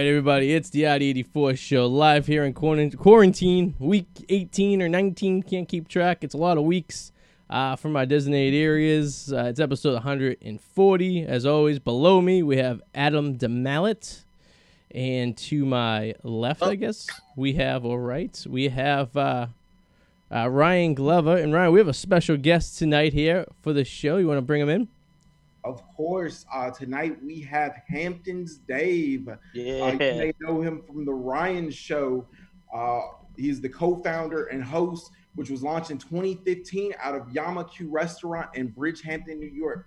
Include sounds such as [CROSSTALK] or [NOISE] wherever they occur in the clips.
right, everybody, it's the Arty 84 show live here in quarantine, week 18 or 19, can't keep track. It's a lot of weeks uh, from my designated areas. Uh, it's episode 140. As always, below me, we have Adam DeMallet. And to my left, I guess, we have, all right, we have uh, uh, Ryan Glover. And Ryan, we have a special guest tonight here for the show. You want to bring him in? Of course, uh, tonight we have Hamptons Dave. Yeah. Uh, you may know him from the Ryan Show. Uh, he's the co-founder and host, which was launched in 2015 out of Yama Q Restaurant in Bridgehampton, New York.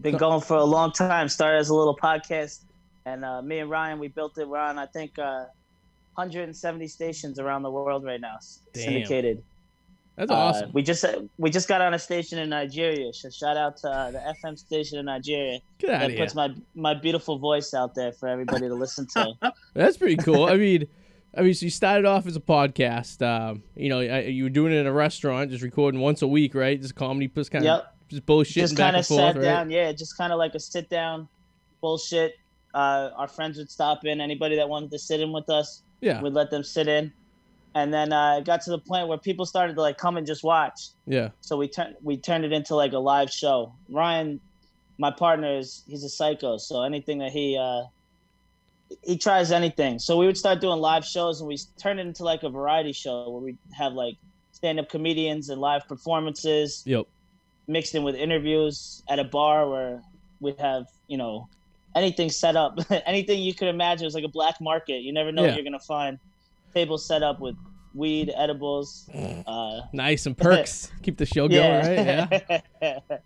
Been going for a long time. Started as a little podcast, and uh, me and Ryan we built it. We're on I think 170 uh, stations around the world right now, Damn. syndicated. That's awesome. Uh, we just we just got on a station in Nigeria. So shout out to uh, the FM station in Nigeria. That puts my my beautiful voice out there for everybody to listen to. [LAUGHS] That's pretty cool. I mean, I mean, so you started off as a podcast. Um, you know, you were doing it in a restaurant, just recording once a week, right? Just comedy, just kind of Yep. just bullshit. just kind of and forth, sat right? down. Yeah, just kind of like a sit down bullshit. Uh, our friends would stop in. Anybody that wanted to sit in with us, Yeah, we'd let them sit in. And then uh, it got to the point where people started to like come and just watch. yeah, So we turned we turned it into like a live show. Ryan, my partner is he's a psycho, so anything that he uh, he tries anything. So we would start doing live shows, and we turned it into like a variety show where we have like stand up comedians and live performances yep, mixed in with interviews at a bar where we'd have you know anything set up, [LAUGHS] anything you could imagine. It was like a black market. You never know Yeah. what you're gonna find. Tables set up with weed, edibles. Uh, nice and perks. [LAUGHS] Keep the show going, yeah. right? Yeah. [LAUGHS]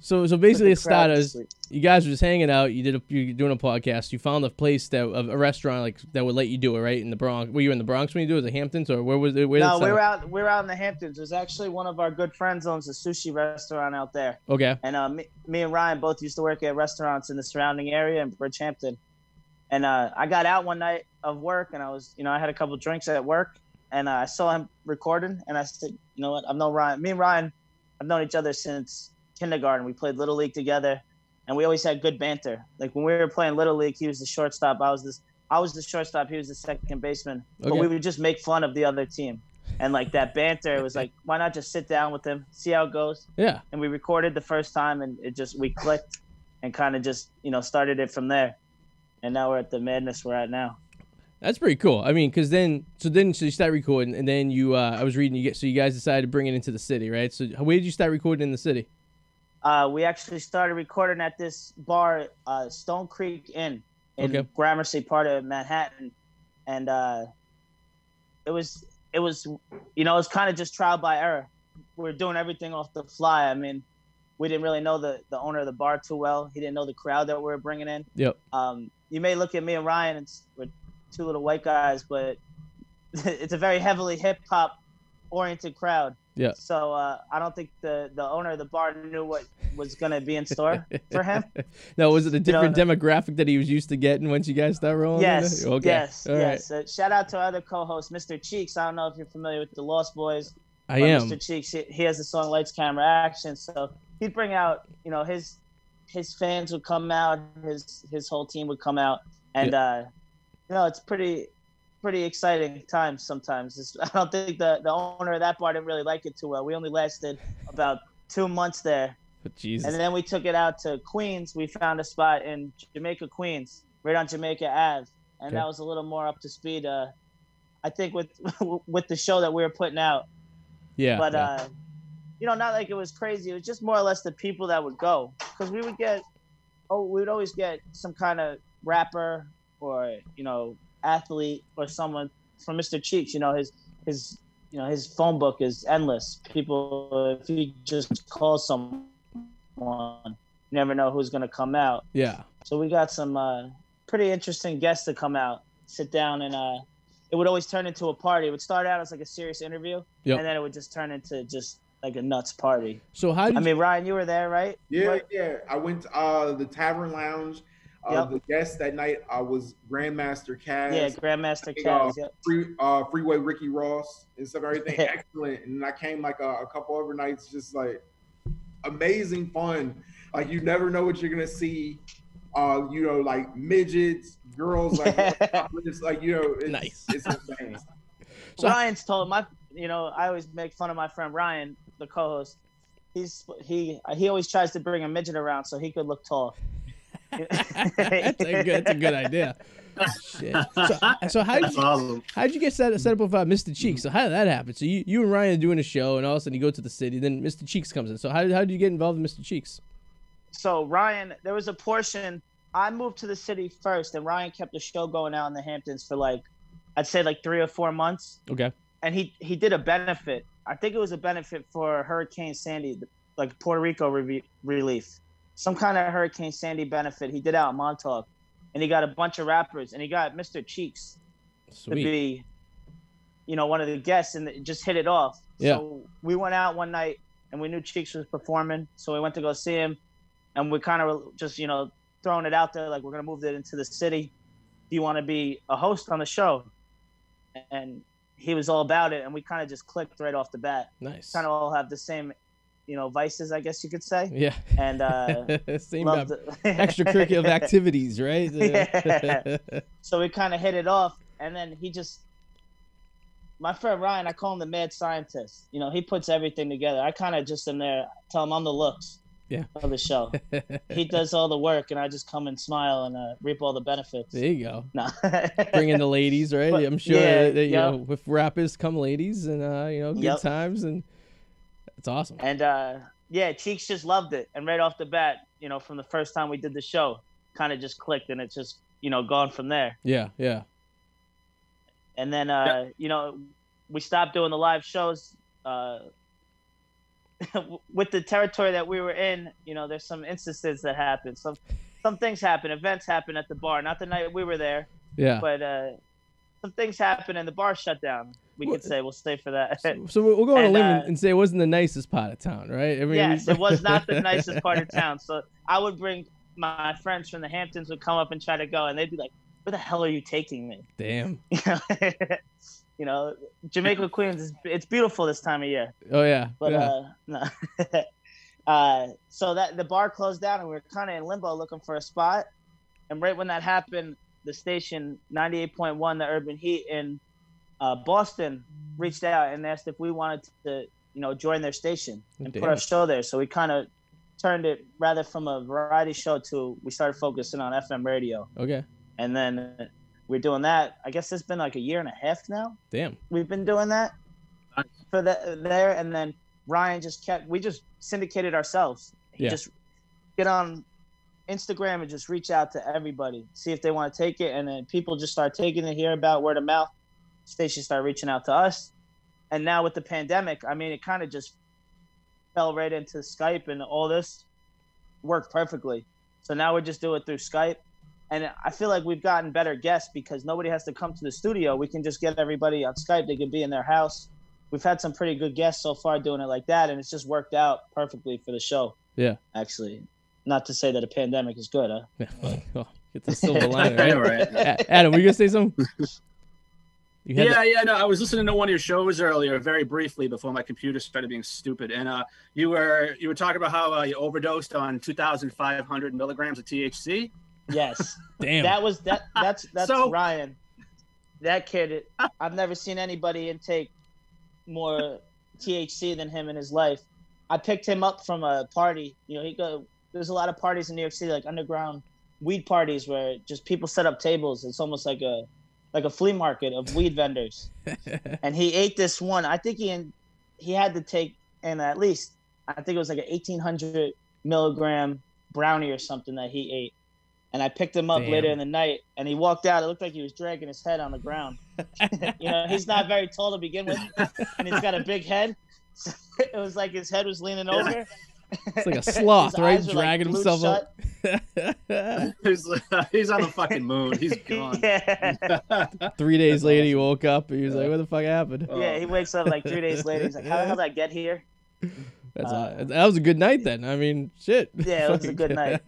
So, so basically, it Put the crowd to started. sleep. You guys were just hanging out. You did a, you were doing a podcast. You found a place that a, a restaurant like that would let you do it, right? In the Bronx. Were you in the Bronx when you do it? Was it Hamptons or where was it? Where No, we start? were out. We were out in the Hamptons. There's actually one of our good friends owns a sushi restaurant out there, Okay. and uh, me, me and Ryan both used to work at restaurants in the surrounding area in Bridgehampton. And uh, I got out one night of work, and I was, you know, I had a couple drinks at work, and uh, I saw him recording, and I said, you know what, I've known Ryan. Me and Ryan, I've known each other since kindergarten. We played little league together, and we always had good banter. Like when we were playing little league, he was the shortstop. I was this. I was the shortstop. He was the second baseman. But we would just make fun of the other team, and like that banter, it was like, why not just sit down with him, see how it goes? Yeah. And we recorded the first time, and it just we clicked, and kind of just you know started it from there. And now we're at the madness we're at now. That's pretty cool. I mean, because then, so then, so you start recording, and then you, uh, I was reading, you get, so you guys decided to bring it into the city, right? So, where did you start recording in the city? Uh, we actually started recording at this bar, uh, Stone Creek Inn, in Okay. Gramercy, part of Manhattan, and uh, it was it was you know it was kind of just trial by error. We're doing everything off the fly. I mean, we didn't really know the the owner of the bar too well. He didn't know the crowd that we were bringing in. Yep. Um, you may look at me and Ryan, and we're two little white guys, but [LAUGHS] it's a very heavily hip hop oriented crowd. Yeah. So uh, I don't think the the owner of the bar knew what was gonna be in store for him. [LAUGHS] now, was it a know, different demographic that he was used to getting once you guys start rolling? Yes? [LAUGHS] Okay. yes, All right. yes. Uh, shout out to our other co-host, Mr. Cheeks. I don't know if you're familiar with the Lost Boyz. I am. Mr. Cheeks, he, he has the song Lights, Camera, Action. So he'd bring out, you know, his his fans would come out, his his whole team would come out, and uh, you know, it's pretty pretty exciting times sometimes. It's, [LAUGHS] I don't think the the owner of that bar didn't really like it too well. We only lasted about two months there, But Jesus. and then we took it out to Queens. We found a spot in Jamaica, Queens, right on Jamaica Ave, and Okay. that was a little more up to speed. Uh, I think with [LAUGHS] with the show that we were putting out, yeah. but yeah. uh, you know, not like it was crazy. It was just more or less the people that would go, because we would get, oh, we would always get some kind of rapper or you know athlete or someone from Mr. Cheeks. You know his his you know his phone book is endless. People, if you just call someone, you never know who's gonna come out. yeah. So we got some uh, pretty interesting guests to come out, sit down, and uh, it would always turn into a party. It would start out as like a serious interview, Yep. and then it would just turn into just like a nuts party. So how did I mean, Ryan, you were there, right? Yeah, What- yeah. I went to uh, the Tavern Lounge. Uh, Yep. The guest that night uh, was Grandmaster Caz. yeah, Grandmaster Uh, Yep. free, uh, Freeway Ricky Ross and stuff, everything [LAUGHS] excellent. And I came like a, a couple other nights, just like amazing fun. Like you never know what you're gonna see uh, you know, like midgets, girls, like [LAUGHS] it's like you know, it's, Nice. it's insane. [LAUGHS] So- Ryan's told my, you know, I always make fun of my friend Ryan, the co-host. He's he he always tries to bring a midget around so he could look tall. [LAUGHS] that's a good. That's a good idea. Shit. So, [LAUGHS] so how did you awesome. how did you get set, set up with uh, Mr. Cheeks? So how did that happen? So you, you and Ryan are doing a show, and all of a sudden you go to the city. Then Mr. Cheeks comes in. So how did how did you get involved with Mr. Cheeks? So Ryan, there was a portion. I moved to the city first, and Ryan kept the show going out in the Hamptons for like, I'd say like three or four months. Okay. And he he did a benefit. I think it was a benefit for Hurricane Sandy, like Puerto Rico re- relief, some kind of Hurricane Sandy benefit. He did out in Montauk, and he got a bunch of rappers, and he got Mr. Cheeks to be, you know, one of the guests, and it just hit it off. Yeah. So we went out one night, and we knew Cheeks was performing, so we went to go see him, and we kind of just you know throwing it out there like we're gonna move it into the city. Do you want to be a host on the show? And he was all about it, and we kind of just clicked right off the bat. Nice. Kind of all have the same, you know, vices, I guess you could say. Yeah. And uh, [LAUGHS] Same uh, [LAUGHS] extracurricular activities, right? [LAUGHS] Yeah. so we kind of hit it off, and then he just. My friend Ryan, I call him the mad scientist. You know, he puts everything together. I kind of just in there, tell him I'm the looks Yeah. [LAUGHS] of the show. he does all the work, and I just come and smile and uh, reap all the benefits. there you go. No. Bring in the ladies, right? But- I'm sure yeah, that, that, you yep. know with rappers come ladies, and uh, you know good Yep. times, and it's awesome. And uh, yeah, Cheeks just loved it, and right off the bat, you know, from the first time we did the show, kind of just clicked, and it's just you know gone from there. Yeah, yeah. And then uh, you know, we stopped doing the live shows. Uh, [LAUGHS] with the territory that we were in, you know, there's some instances that happen. Some some things happen, events happen at the bar. Not the night we were there, Yeah. but uh, some things happen and the bar shut down. We Well, could say we'll stay for that. So, so we'll go on a And, limb uh, and, and say it wasn't the nicest part of town, right? I mean, yes, it was not the [LAUGHS] nicest part of town. So I would bring my friends from the Hamptons would come up and try to go, and they'd be like, "Where the hell are you taking me?" Damn. [LAUGHS] You know, Jamaica [LAUGHS] Queens is it's beautiful this time of year, Oh yeah. but yeah. uh, [LAUGHS] no. uh, so that the bar closed down, and we were kind of in limbo looking for a spot. And right when that happened, the station 98.1, the Urban Heat in uh, Boston, reached out and asked if we wanted to, you know, join their station and put Damn. our show there. So we kind of turned it rather from a variety show to we started focusing on FM radio, okay. and then we're doing that. I guess it's been like a year and a half now. Damn. We've been doing that Nice. for the there, and then Ryan just kept. We just syndicated ourselves. He Yeah. just get on Instagram and just reach out to everybody, see if they want to take it, and then people just start taking it here about word of mouth. Stations start reaching out to us, and now with the pandemic, I mean, it kind of just fell right into Skype, and all this worked perfectly. So now we just do it through Skype, and I feel like we've gotten better guests because nobody has to come to the studio. We can just get everybody on Skype. They can be in their house. We've had some pretty good guests so far doing it like that, and it's just worked out perfectly for the show. Yeah. Actually, not to say that a pandemic is good, huh? [LAUGHS] Yeah. Oh, get the silver [LAUGHS] lining, right? Right. Adam, were you gonna say something? [LAUGHS] You had Yeah, yeah, no. I was listening to one of your shows earlier, very briefly, before my computer started being stupid, and uh, you were you were talking about how uh, you overdosed on 2,500 milligrams of THC. Yes. Damn. that was that. That's [LAUGHS] that's So- Ryan. That kid. I've never seen anybody intake more THC than him in his life. I picked him up from a party. You know, he go. There's a lot of parties in New York City, like underground weed parties, where just people set up tables. It's almost like a like a flea market of weed [LAUGHS] vendors. and he ate this one. I think he he had to take and at least I think it was like an 1800 milligram brownie or something that he ate. And I picked him up Damn. later in the night, and he walked out. It looked like he was dragging his head on the ground. [LAUGHS] you know, he's not very tall to begin with, and he's got a big head. So [LAUGHS] it was like his head was leaning over. It's like a [LAUGHS] sloth, His right? eyes were, like, Dragging himself shut. up. he's, he's on the fucking moon. He's gone. yeah. Three days later, he woke up. and He was like, "What the fuck happened?" yeah, he wakes up like three days later. He's like, "How the hell did I get here?" That's Uh, aw- that was a good night then. I mean, shit. Yeah, it was a good night.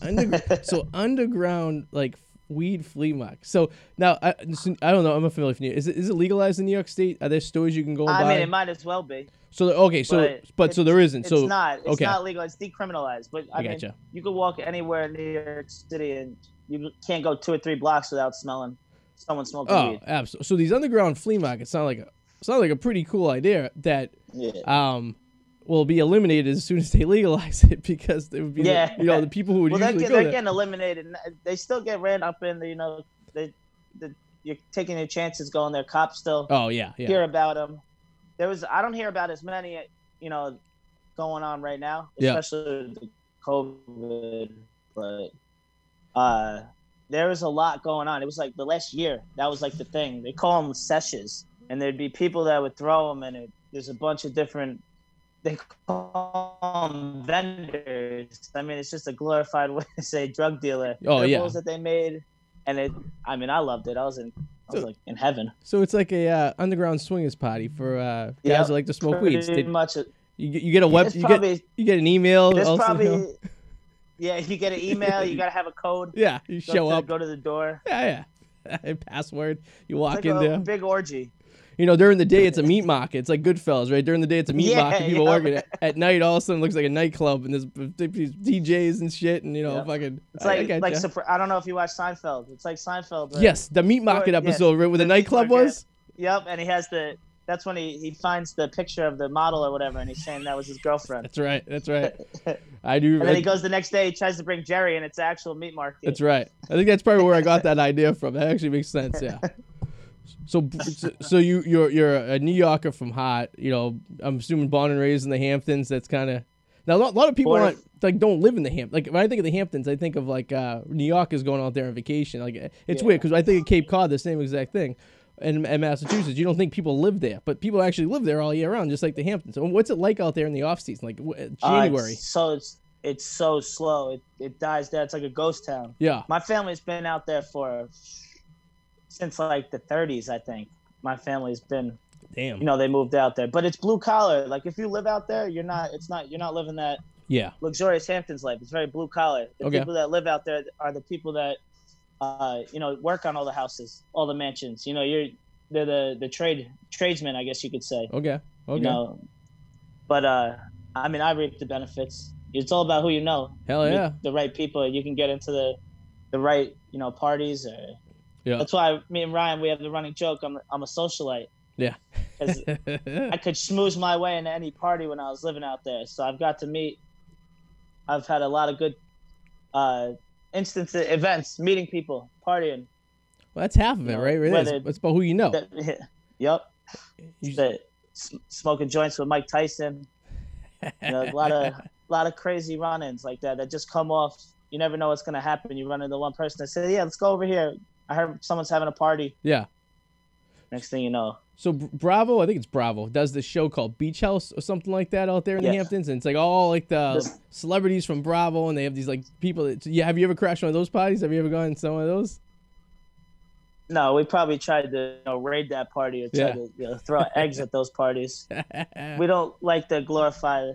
Underg- [LAUGHS] so underground, like weed flea market. So now I, I don't know. I'm not familiar with New York. Is it is it legalized in New York State? Are there stores you can go I buy? mean, it might as well be. so okay, so but, but so there isn't. So It's not. It's okay. not legal. It's decriminalized. But I, I mean, gotcha. you could walk anywhere in New York City and you can't go two or three blocks without smelling someone smoking Oh, weed. absolutely. So these underground flea markets sound like a sound like a pretty cool idea that Yeah. um will be eliminated as soon as they [LAUGHS] legalize it because there would be the- Yeah. you know the people who would Well, they're, usually get, they're there. getting eliminated. They still get ran up in the, you know, they, the, you're taking your chances going there. Cops still Oh yeah, yeah. hear about them. There was, I don't hear about as many, you know, going on right now, especially with the COVID. But uh, there was a lot going on. It was like the last year. That was like the thing. They call them sessions, and there'd be people that would throw them, and it, there's a bunch of different. They call them vendors. I mean, it's just a glorified way to say drug dealer. Oh, yeah. Edibles that they made, and it. I mean, I loved it. I was in. I was So- like in heaven. So it's like a uh, underground swingers party for uh, guys Yep. who like to smoke weed. Pretty much. a- you, get- you get a web, you get you get an email. There's probably. [LAUGHS] Yeah, you get an email. You gotta have a code. [LAUGHS] yeah, you Go show to, up. Go to the door. Yeah, yeah. [LAUGHS] Password. You walk It's in a there. big orgy. You know, during the day it's a meat market. It's like Goodfellas, right? During the day it's a meat Yeah, market. People yeah. working at, at night. All of a sudden, it looks like a nightclub, and there's these DJs and shit, and you know, Yeah. fucking. It's I- I like like Sopra- I don't know if you watch Seinfeld. It's like Seinfeld. but- yes, the meat market episode, right, where the, the nightclub was. Yep, and he has the. That's when he, he finds the picture of the model or whatever, and he's saying that was his girlfriend. That's right. That's right. [LAUGHS] I do. And then he goes the next day. He tries to bring Jerry, and it's actual meat market. That's right. I think that's probably where I got that idea from. That actually makes sense. Yeah. [LAUGHS] So, so, you you're you're a New Yorker from Hot. You know, I'm assuming born and raised in the Hamptons. That's kind of now a lot, a lot of people aren't like don't live in the Hamptons. Like when I think of the Hamptons, I think of like uh, New Yorkers going out there on vacation. Like it's Yeah. weird because I think of Cape Cod, the same exact thing. In, in Massachusetts, you don't think people live there, but people actually live there all year round, just like the Hamptons. So what's it like out there in the off season, like w- Uh, January? it's so it's it's so slow. It it dies down. It's like a ghost town. yeah, My family's been out there for since like the 30s, I think. My family's been damn. you know they moved out there. But it's blue collar. Like if you live out there you're not it's not you're not living that yeah, luxurious hamptons life. It's very blue collar. The Okay. people that live out there are the people that uh you know work on all the houses all the mansions. You know you're they're the the trade tradesmen i guess you could say. Okay, okay. you know? But uh i mean i reap the benefits. It's all about who you know. Hell yeah. the right people. You can get into the the right you know parties or Yeah. that's why me and ryan we have the running joke i'm, I'm a socialite Yeah. [LAUGHS] I could schmooze my way into any party when I was living out there. So I've got to meet. I've had a lot of good uh, instances, events, meeting people, partying. Well, that's half of it, right? It is. It's about who you know. That- [LAUGHS] yep. You- The, s- smoking joints with Mike Tyson. You know, a lot of [LAUGHS] lot of crazy run-ins like that that just come off. You never know what's gonna happen. You run into one person that says, "Yeah, let's go over here." I heard someone's having a party. yeah. Next thing you know, So Bravo, I think it's Bravo, does this show called Beach House or something like that out there in the Hamptons, and it's like all like the This- celebrities from Bravo, and they have these like people. That, yeah, have you ever crashed one of those parties? Have you ever gone to some of those? no, we probably tried to you know, raid that party or try Yeah. to you know, throw eggs at those parties. [LAUGHS] we don't like to glorify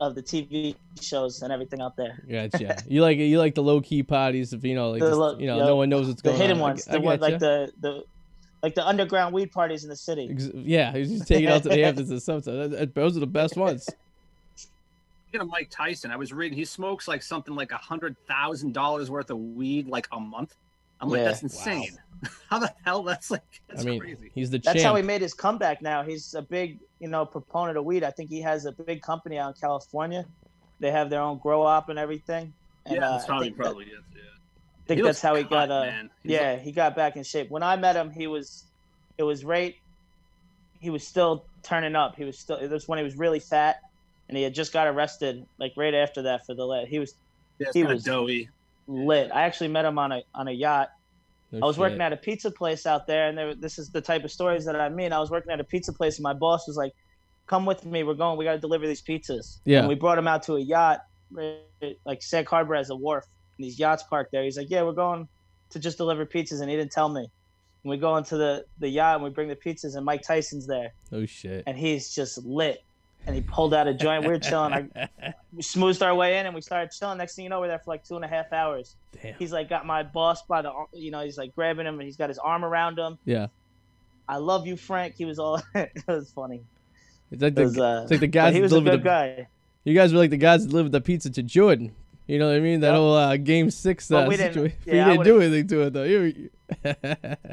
of the TV shows and everything out there. gotcha. You like you like the low key parties if you know like The just, lo- you know yeah, no one knows what's The going hidden on. I ones, g- the I one like the the like the underground weed parties in the city. Yeah, he's just take it out to the [LAUGHS] Hamptons or something. That- that- Those are the best ones. Speaking of Mike Tyson, I was reading he smokes like something like a hundred thousand dollars worth of weed like a month. I'm like, Yeah. that's insane. [LAUGHS] How the hell? That's like that's I mean, crazy. he's the That's champ. how he made his comeback. Now he's a big you know proponent of weed. I think he has a big company out in California. They have their own grow op and everything. And, yeah, uh, that's I probably think probably is. Yeah. I think He that's how he cut, got. Uh, yeah, like- he got back in shape. When I met him, he was, it was right. He was still turning up. He was still. It was when he was really fat, and he had just got arrested. Like right after that for the lit. He was yeah, he was- doughy. Lit. I actually met him on a on a yacht. No I was working at a pizza place out there, and there, this is the type of stories that I mean. I was working at a pizza place, and my boss was like, "Come with me. We're going. We got to deliver these pizzas." Yeah. And we brought him out to a yacht, like Sag Harbor has a wharf, and these yachts parked there. He's like, "Yeah, we're going to just deliver pizzas," and he didn't tell me. And we go into the the yacht, and we bring the pizzas, and Mike Tyson's there, Oh shit. and he's just lit. And he pulled out a joint. We were chilling. I, [LAUGHS] we smoothed our way in, and we started chilling. Next thing you know, we're there for like two and a half hours. Damn. He's like got my boss by the, you know, he's like grabbing him, and he's got his arm around him. Yeah. I love you, Frank. He was all. [LAUGHS] it was funny. It's like It the, was, uh, it's like the guys he was a good the, guy. You guys were like the guys that delivered the pizza to Jordan. You know what I mean? That Yep. whole uh, game six uh, we didn't- [LAUGHS] yeah, didn't do anything to it though. You,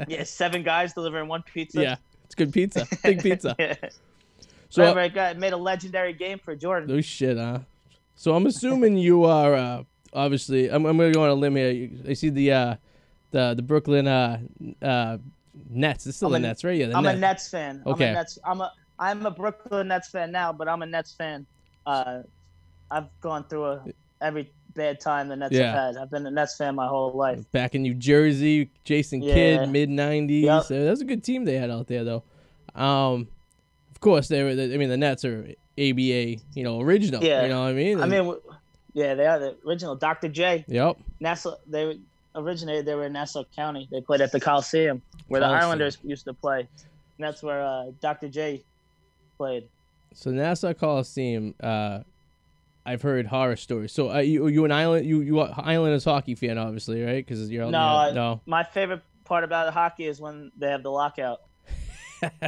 Yeah, seven guys delivering one pizza. yeah, it's good pizza, big pizza. yeah. So it got made a legendary game for Jordan. no shit, huh? So I'm assuming [LAUGHS] you are uh, obviously. I'm, I'm gonna go on a limb here. I see the uh, the the Brooklyn uh, uh, Nets. It's still I'm the a- Nets, right? Yeah, the I'm a Nets. Nets fan. Okay. I'm a Nets. I'm a I'm a Brooklyn Nets fan now, but I'm a Nets fan. Uh, I've gone through a, every bad time the Nets Yeah. have had. I've been a Nets fan my whole life. Back in New Jersey, Jason Yeah. Kidd, mid '90s. Yep. So that was a good team they had out there, though. Um, of course, they were. I mean, the Nets are ABA, you know, original. Yeah. You know what I mean? I mean, yeah, they are the original Dr. J. Yep. Nassau. They originated. They were in Nassau County. They played at the Coliseum where the Coliseum. Islanders used to play. And that's where uh, Dr. J played. So Nassau Coliseum, uh, I've heard horror stories. So uh, you you an island you you are Islanders hockey fan, obviously, right? Because you're No, the, I- no. My favorite part about hockey is when they have the lockout. [LAUGHS]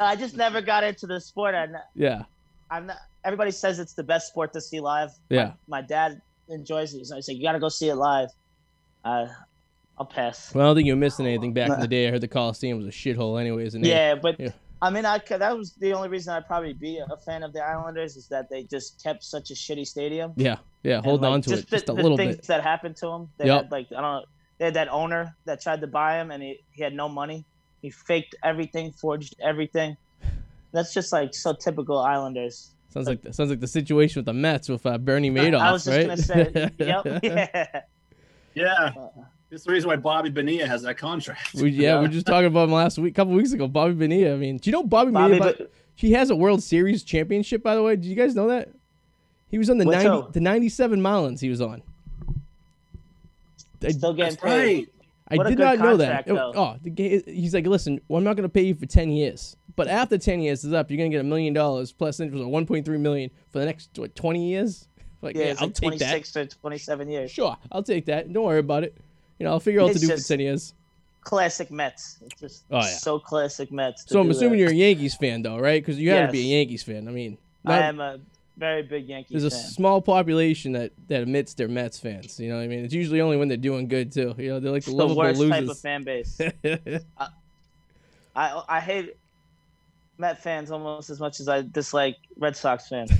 I just never got into the sport. I, yeah, I'm not. Everybody says it's the best sport to see live. Yeah. My, dad enjoys it. So I say you got to go see it live. Uh, I'll pass. well, I don't think you're missing anything. Back in the day, I heard the Coliseum was a shithole, anyways. They- Yeah, but Yeah. I mean, I that was the only reason I'd probably be a fan of the Islanders is that they just kept such a shitty stadium. yeah, yeah. Hold like, on to it the, just a the little things bit. that happened to them, They Yep. had like I don't know. They had that owner that tried to buy him, and he, he had no money. He faked everything, forged everything. That's just like so typical Islanders. Sounds like sounds like the situation with the Mets with uh, Bernie Madoff, I was just right? gonna say, [LAUGHS] yep, [LAUGHS] yeah. Yeah, Uh, it's the reason why Bobby Bonilla has that contract. We, yeah, we were just talking about him last week, couple weeks ago. Bobby Bonilla. I mean, do you know Bobby, Bobby, Bonilla? but He has a World Series championship, by the way. Did you guys know that? He was on the What's 90, up? the 97 Marlins he was on. I, still getting paid. I What did not know that. contract, Oh, though. oh, the, ga- he's like, listen, well, I'm not going to pay you for 10 years. But after 10 years is up, you're going to get a million dollars plus interest of 1.3 million for the next what, 20 years. [LAUGHS] Like, Yeah, yeah, I'll like take that. 26 or 27 years. Sure, I'll take that. Don't worry about it. You know, I'll figure out what to do for 10 years. Classic Mets. It's just Oh, yeah. so classic Mets. to So I'm assuming that. you're a Yankees fan, though, right? Because you got to be a Yankees fan. I mean, I am a very big Yankees there's a fan. small population that that admits they're Mets fans. You know what I mean? It's usually only when they're doing good too. You know, they're like the the worst type of fan base. [LAUGHS] I I hate Met fans almost as much as I dislike Red Sox fans.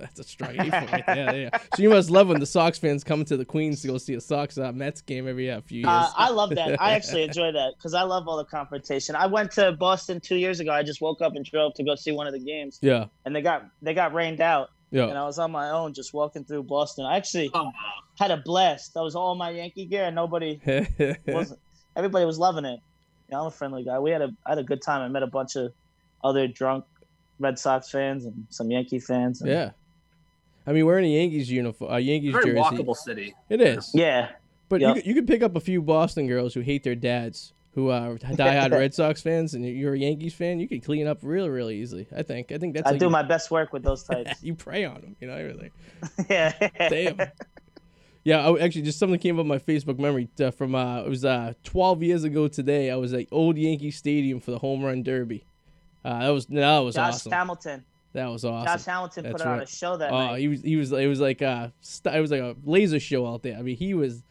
[LAUGHS] That's a strong A right there. Yeah. So you must love when the Sox fans come to the Queens to go see a Sox uh, Mets game every uh, few years. Uh, I love that. I actually [LAUGHS] enjoy that because I love all the confrontation. I went to Boston two years ago. I just woke up and drove to go see one of the games, yeah, and they got they got rained out, Yeah. and. I was on my own just walking through Boston. I actually Oh, had a blast. That was all my Yankee gear, and nobody [LAUGHS] wasn't. Everybody was loving it. You know, I'm a friendly guy. We had a I had a good time. I met a bunch of other drunk Red Sox fans and some Yankee fans. and- yeah. I mean, wearing a Yankees uniform, a Yankees very jersey. walkable city. It is. yeah. But Yep. you, could- you could pick up a few Boston girls who hate their dads, who are diehard [LAUGHS] Red Sox fans, and you're a Yankees fan. You could clean up real, really easily. I think. I think that's. I like do you, my best work with those [LAUGHS] types. you prey on them, you know everything. [LAUGHS] yeah. Damn. Yeah, I, actually, just something came up my Facebook memory uh, from uh, it was uh, 12 years ago today. I was at Old Yankee Stadium for the home run derby. Uh, that was that was Josh awesome. Hamilton. That was awesome. Josh Hamilton That's put on a show that Oh, night. he was he was it was like a st- it was like a laser show out there. I mean, he was.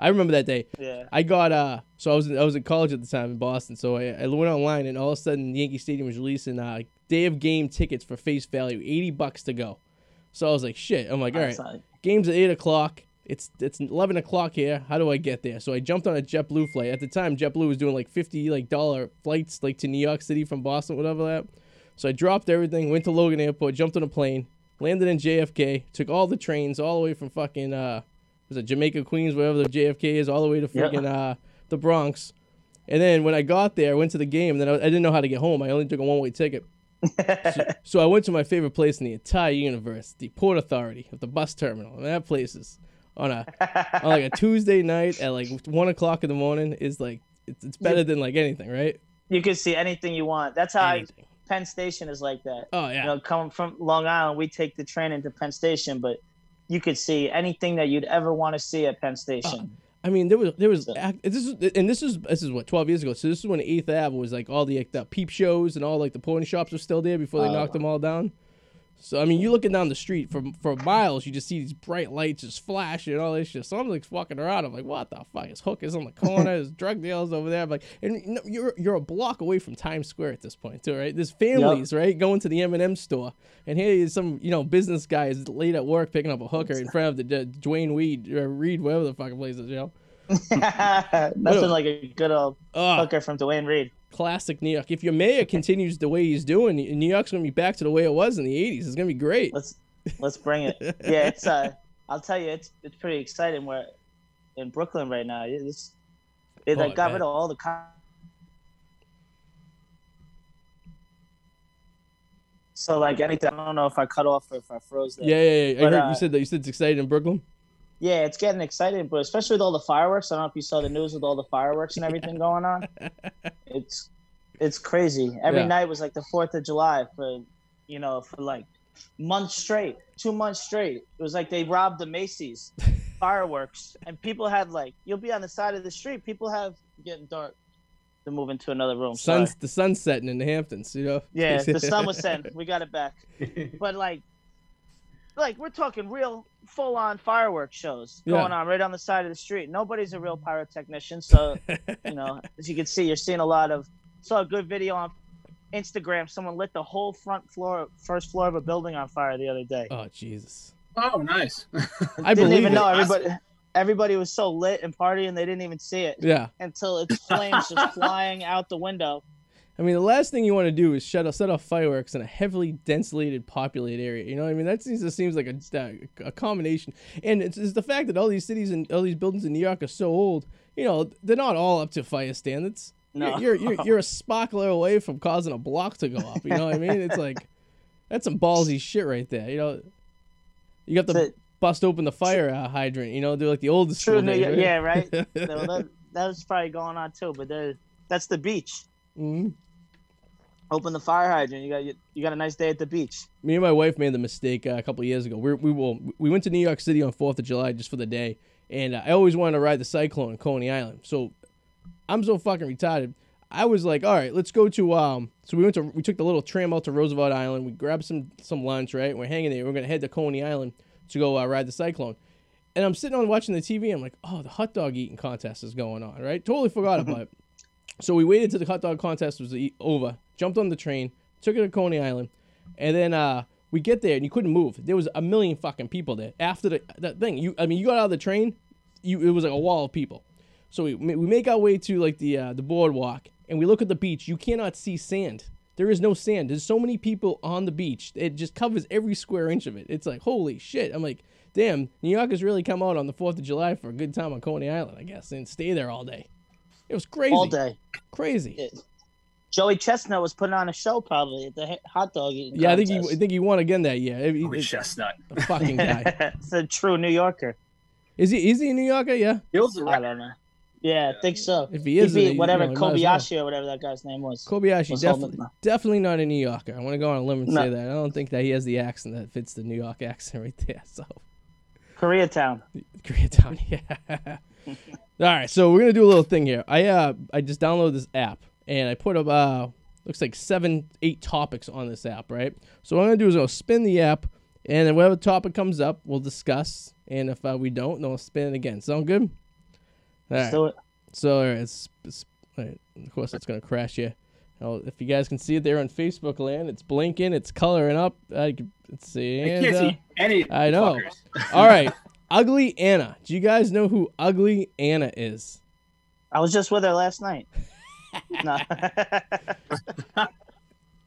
I remember that day. Yeah. I got uh so I was in, I was in college at the time in Boston. So I, I went online and all of a sudden Yankee Stadium was releasing uh day of game tickets for face value, eighty bucks to go. So I was like, shit. I'm like, all right, game's at eight o'clock. It's it's eleven o'clock here. How do I get there? So I jumped on a JetBlue flight. At the time, JetBlue was doing like fifty like dollar flights like to New York City from Boston, whatever that. So I dropped everything, went to Logan Airport, jumped on a plane, landed in JFK, took all the trains all the way from fucking uh was it Jamaica Queens, wherever the JFK is, all the way to Yeah. uh the Bronx. And then when I got there, I went to the game. Then I, I didn't know how to get home. I only took a one way ticket. so, [LAUGHS] so I went to my favorite place in the entire universe, the Port Authority of the bus terminal. And that place is on a on like a [LAUGHS] Tuesday night at like one o'clock in the morning is like it's, it's better than like anything, right? you can see anything you want. That's how I Anything. Penn Station is like that. Oh yeah. You know, coming from Long Island, we take the train into Penn Station, but you could see anything that you'd ever want to see at Penn Station. Uh, I mean, there was there was this is and this is this is what twelve years ago. So this is when Eighth Ave was like all the like, the peep shows and all like the porn shops were still there before they Oh. knocked them all down. So I mean, you're looking down the street for for miles, you just see these bright lights just flashing and all this shit. So I'm like walking around. I'm like, what the fuck? There's is on the corner. There's drug dealers over there. I'm like, and you know, you're you're a block away from Times Square at this point too, right? There's families, right, going to the M&M store, and here is some you know business guy is late at work picking up a hooker in front of the uh, Duane Weed or Reade, whatever the fucking place is, you know. [LAUGHS] Nothing like a good old Oh, hooker from Duane Reade. Classic New York. If your mayor [LAUGHS] continues the way he's doing, New York's gonna be back to the way it was in the '80s. It's gonna be great. Let's let's bring it. [LAUGHS] Yeah, it's uh, I'll tell you, it's it's pretty exciting. We're in Brooklyn right now. It's they Oh, got bet. rid of all the. Con- so like anything, I don't know if I cut off or if I froze there. Yeah, yeah, yeah. I heard uh, you said that. You said it's exciting in Brooklyn. Yeah, it's getting exciting, but especially with all the fireworks. I don't know if you saw the news with all the fireworks and [LAUGHS] everything going on. [LAUGHS] It's it's crazy. Every Yeah. night was like the Fourth of July for you know for like months straight, two months straight. It was like they robbed the Macy's [LAUGHS] fireworks, and people had like you'll be on the side of the street. People have getting dark. To move into another room. Sun, Sorry. the sun's setting in the Hamptons. You know. Yeah, the sun was setting. We got it back. But like, like we're talking real full-on fireworks shows Yeah. going on right on the side of the street. Nobody's a real pyrotechnician, so [LAUGHS] you know, as you can see, you're seeing a lot of. Saw a good video on Instagram. Someone lit the whole front floor, first floor of a building on fire the other day. oh Jesus! Oh, nice. [LAUGHS] I didn't believe even it. know everybody. Everybody was so lit and partying, they didn't even see it Yeah. until it's flames just flying out the window. I mean, the last thing you want to do is shut set off fireworks in a heavily densely populated area. You know what I mean? That seems, just seems like a, a combination. And it's, it's the fact that all these cities and all these buildings in New York are so old. You know, they're not all up to fire standards. No. You're, you're, you're, you're a sparkler away from causing a block to go up. You know what I mean? It's [LAUGHS] like, that's some ballsy shit right there. You know, you got to a- bust open the fire uh, hydrant. You know, do like the old True, school New days, right? yeah, right. [LAUGHS] That, that was probably going on too, but that's the beach. Mhm. Open the fire hydrant. You got you got a nice day at the beach. me and my wife made the mistake uh, a couple of years ago. We we will we went to New York City on Fourth of July just for the day, and uh, I always wanted to ride the Cyclone in Coney Island. So I'm so fucking retarded. I was like, all right, let's go to um. So we went to we took the little tram out to Roosevelt Island. We grabbed some some lunch. Right, we're hanging there. We're gonna head to Coney Island to go uh, ride the Cyclone. And I'm sitting on watching the TV. I'm like, oh, the hot dog eating contest is going on. Right, totally forgot about it. [LAUGHS] So we waited till the hot dog contest was over. Jumped on the train, took it to Coney Island, and then uh, we get there and you couldn't move. There was a million fucking people there. After the that thing, you I mean, you got out of the train, you it was like a wall of people. So we we make our way to like the uh, the boardwalk and we look at the beach. You cannot see sand. There is no sand. There's so many people on the beach. It just covers every square inch of it. It's like holy shit. I'm like, damn, New Yorkers really come out on the Fourth of July for a good time on Coney Island, I guess, and stay there all day. It was crazy. all day. Crazy. Joey Chestnut was putting on a show probably at the hot dog eating. Yeah, I think he, I think he won again that year. He- Holy he- chestnut. the fucking guy. [LAUGHS] it's a true New Yorker. Is he? Is he a New Yorker? Yeah. He was the I don't know. Yeah, I think so. If he He is, then beat he- whatever you know, he might as Kobayashi or whatever that guy's name was. well. Kobayashi was definitely, definitely not a New Yorker. I want to go on a limb and No. say that. I don't think that he has the accent that fits the New York accent right there. So Koreatown. Koreatown, [LAUGHS] yeah. [LAUGHS] All right, so we're gonna do a little thing here. I uh, I just downloaded this app and I put up uh, looks like seven, eight topics on this app, right? So what I'm gonna do is I'll spin the app, and then whatever topic comes up, we'll discuss. And if uh, we don't, then we'll spin it again. Sound good? All right. Let's do it. So all right, it's, it's, all right, of course it's gonna crash you. Now, if you guys can see it there on Facebook land, it's blinking, it's coloring up. I can, let's see. I and, can't uh, see any. I know. [LAUGHS] all right, Ugly Anna. Do you guys know who Ugly Anna is? I was just with her last night. No, [LAUGHS]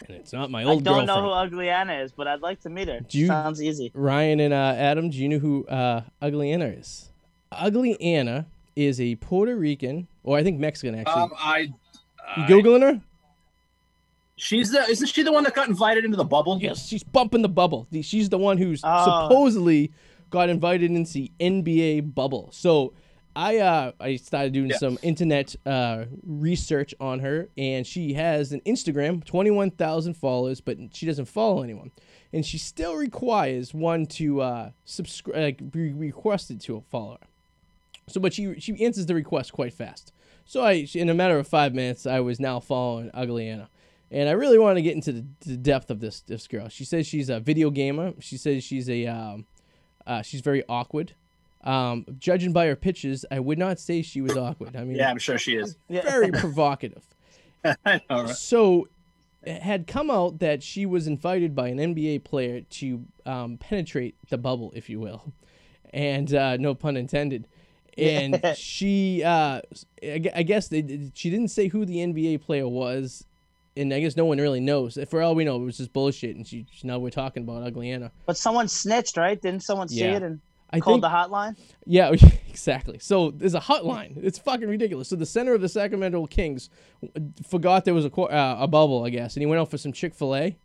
And it's not my old. I don't girlfriend. know who Ugly Anna is, but I'd like to meet her. Do you- Sounds easy. Ryan and uh, Adam, do you know who uh, Ugly Anna is? Ugly Anna is a Puerto Rican, or I think Mexican actually. Um, I. you googling her? She's the. Isn't she the one that got invited into the bubble? Yes, she's bumping the bubble. She's the one who's Oh. supposedly got invited into the NBA bubble. So I uh I started doing Yeah. some internet uh research on her, and she has an Instagram, twenty one thousand followers, but she doesn't follow anyone, and she still requires one to uh subscribe, like be requested to follow her. So, but she she answers the request quite fast. So I, in a matter of five minutes, I was now following Ugly Anna, and I really want to get into the, the depth of this this girl. She says she's a video gamer. She says she's a um, uh, she's very awkward. Um, judging by her pitches, I would not say she was awkward. I mean, Yeah, I'm sure she is. [LAUGHS] Very provocative. [LAUGHS] I know, right? So, it had come out that she was invited by an NBA player to um, penetrate the bubble, if you will, and uh, no pun intended. And she, uh, I I guess they, she didn't say who the NBA player was, and I guess no one really knows. For all we know, it was just bullshit. And she, now we're talking about Ugly Anna. But someone snitched, right? Didn't someone see Yeah. it and I called think the hotline? Yeah, [LAUGHS] exactly. So there's a hotline. It's fucking ridiculous. So the center of the Sacramento Kings forgot there was a uh, a bubble, I guess, and he went out for some Chick Fil A,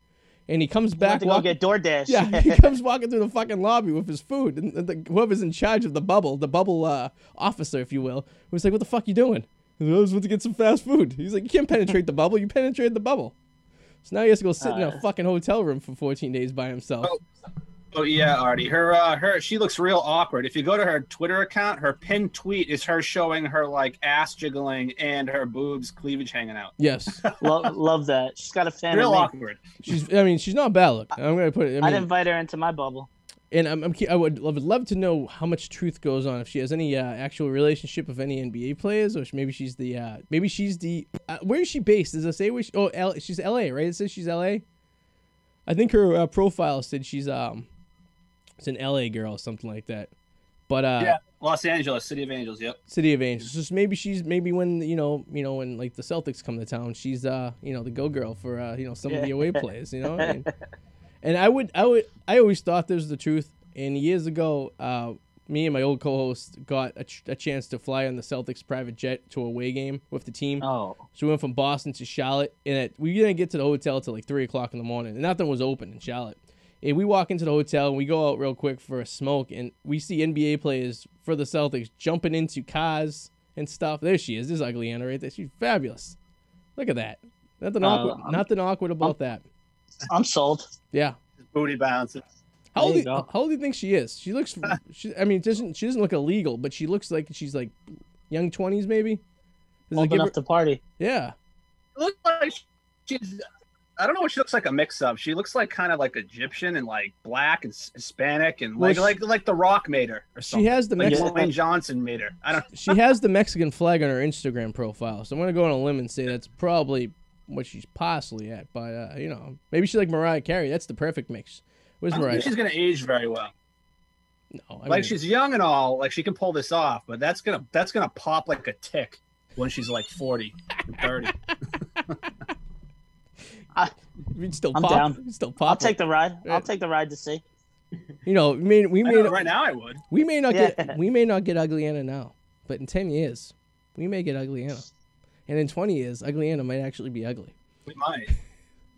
and he comes Went back. to go walk- get DoorDash. yeah, he [LAUGHS] comes walking through the fucking lobby with his food, and the, whoever's in charge of the bubble, the bubble uh, officer, if you will, was like, "What the fuck you doing?" He's like, I was about to get some fast food. He's like, "You can't penetrate the bubble. You penetrated the bubble." So now he has to go sit in a Uh. fucking hotel room for 14 days by himself. Oh. Oh yeah, Artie. Her uh her she looks real awkward. If you go to her Twitter account, her pinned tweet is her showing her like ass jiggling and her boobs cleavage hanging out. Yes, [LAUGHS] Lo- love that. She's got a fan Real of awkward. she's. I mean, she's not bad looking. I'm gonna put it. I mean, I'd invite her into my bubble. and I'm, I'm cu- I would love, love to know how much truth goes on if she has any uh, actual relationship with any NBA players, or maybe she's the uh, maybe she's the uh, where is she based? Does it say where? She, oh, L, she's L.A. Right? It says she's L.A. I think her uh, profile said she's um, it's an L.A. girl something like that. But uh, Yeah. Los Angeles, City of Angels. Yep. City of Angels. Just maybe she's maybe when you know you know when like the Celtics come to town, she's uh you know the go girl for uh you know some of the away players. You know, and, [LAUGHS] and I would I would I always thought this was the truth. And years ago, uh, me and my old co-host got a, ch- a chance to fly on the Celtics private jet to a away game with the team. Oh, So we went from Boston to Charlotte, and it, we didn't get to the hotel till like three o'clock in the morning, and nothing was open in Charlotte. And we walk into the hotel, and we go out real quick for a smoke, and we see NBA players for the Celtics jumping into cars and stuff. There she is. This is ugly Anna right there. She's fabulous. Look at that. Nothing Uh, awkward. I'm- nothing awkward about that. I'm sold. Yeah. Booty bounces. How old, you do, how old do you think she is? She looks. [LAUGHS] she, I mean, doesn't she doesn't look illegal, but she looks like she's like young twenties maybe. Does it Old enough her- to party. yeah. It looks like she's I don't know what she looks like a mix of. She looks like kind of like Egyptian and like black and Hispanic and Well, like she- like like the Rock made her or She something. has the like Mex- Dwayne Johnson made her. I don't. [LAUGHS] she has the Mexican flag on her Instagram profile, so I'm gonna go on a limb and say that's probably what she's possibly at. But uh, you know, maybe she's like Mariah Carey. That's the perfect mix. Where's I Mariah? think she's gonna age very well. No, I like mean, she's young and all, like she can pull this off, but that's gonna that's gonna pop like a tick when she's like 40 and 30. [LAUGHS] we'd still I'm pop. down. Still pop. I'll take the ride. Yeah. I'll take the ride to see. You know, we may we I may know, not, right now I would. we may not Yeah. get we may not get Ugly Anna now, but in ten years, we may get Ugly Anna, and in twenty years, Ugly Anna might actually be ugly. We might. [LAUGHS]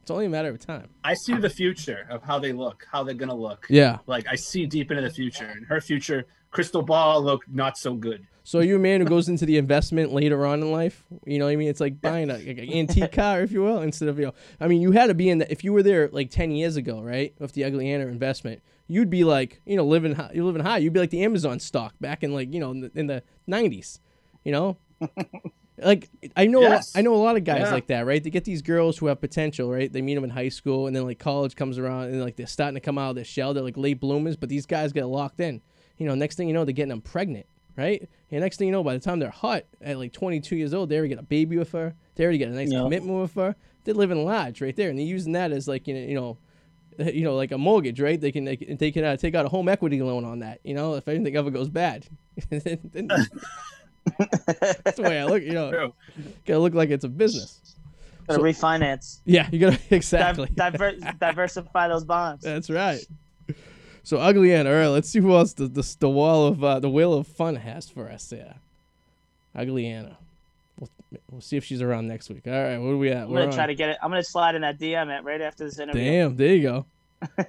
It's only a matter of time. I see the future of how they look, how they're gonna look. Yeah. Like I see deep into the future, and her future crystal ball look not so good. So you're a man who goes into the investment later on in life. You know what I mean? It's like buying a, like an antique car, if you will, instead of you know. I mean, you had to be in the. If you were there like ten years ago, right, with the Ugly Anna investment, you'd be like, you know, living high, you're living high. You'd be like the Amazon stock back in like you know in the, in the '90s. You know, [LAUGHS] like I know Yes. I know a lot of guys Yeah. like that, right? They get these girls who have potential, right? They meet them in high school, and then like college comes around, and like they're starting to come out of their shell. They're like late bloomers, but these guys get locked in. You know, next thing you know, they're getting them pregnant, right? And next thing you know, by the time they're hot at like 22 years old, they already get a baby with her. They already get a nice Yeah. commitment with her. They're living large right there, and they're using that as like you know, you know, [LAUGHS] you know, like a mortgage, right? They can they can, they can uh, take out a home equity loan on that. You know, if anything ever goes bad. Then- [LAUGHS] That's the way I look. You know, [LAUGHS] True. gotta look like it's a business. Gotta So- refinance. Yeah, you gotta Div- exactly. diver- diversify those bonds. That's right. So ugly Anna. All right, let's see who else the the, the wall of uh, the wheel of fun has for us there. Ugly Anna. We'll, we'll see if she's around next week. All right, what are we at? I'm We're gonna try on- to get it. I'm gonna slide in that DM at right after this interview. Damn, there you go. [LAUGHS] all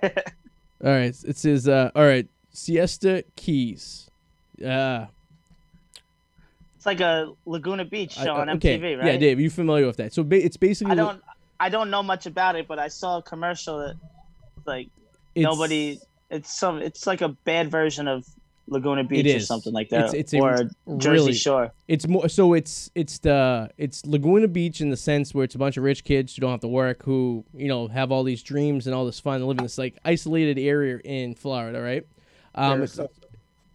right, it says uh, all right, Siesta Keys. Uh It's like a Laguna Beach show I- on okay, MTV, right? Yeah, Dave, you familiar with that? So ba- it's basically I don't I don't know much about it, but I saw a commercial that like nobody it's some it's like a bad version of Laguna Beach or something like that. It's- it's a or Jersey really- Shore. It's more so it's it's the it's Laguna Beach in the sense where it's a bunch of rich kids who don't have to work who you know have all these dreams and all this fun and live in this like isolated area in Florida, right? Um, it's,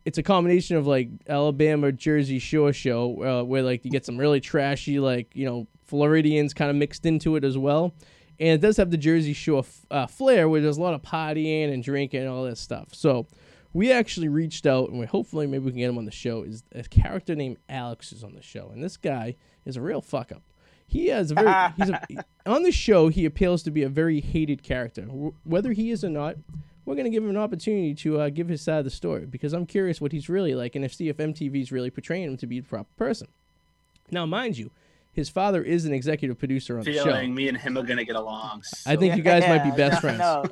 it's a combination of like Alabama Jersey Shore show uh, where like you get some really trashy like you know Floridians kind of mixed into it as well, and it does have the Jersey Shore f- uh, flair where there's a lot of partying and drinking and all that stuff. So we actually reached out and we hopefully maybe we can get him on the show. Is a character named Alex is on the show, and this guy is a real fuck up. He has a very he's a, [LAUGHS] on the show. He appeals to be a very hated character, Wh- whether he is or not. We're gonna give him an opportunity to uh, give his side of the story because I'm curious what he's really like and if see if MTV's really portraying him to be the proper person. Now, mind you, his father is an executive producer on the show. Feeling me and him are gonna get along. I think you guys might be best no, friends. No.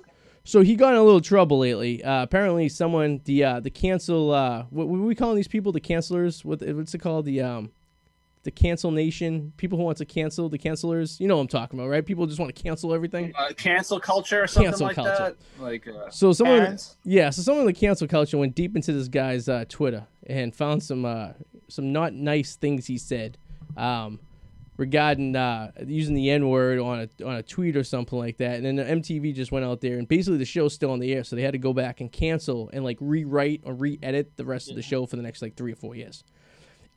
So he got in a little trouble lately. Uh, apparently, someone the uh, the cancel uh, what, what are we calling these people? The cancelers? What what's it called? The um, the cancel nation. People who want to cancel the cancelers. You know what I'm talking about, right? People just want to cancel everything. uh, cancel culture or something Cancel like culture. that. Like uh, So someone, Parents? yeah, so someone in the cancel culture went deep into this guy's uh, Twitter and found some uh, some not nice things he said um, regarding uh, using the N word on a on a tweet or something like that. And then the MTV just went out there and basically the show's still on the air, so they had to go back and cancel and like rewrite or re-edit the rest of the show for the next like three or four years.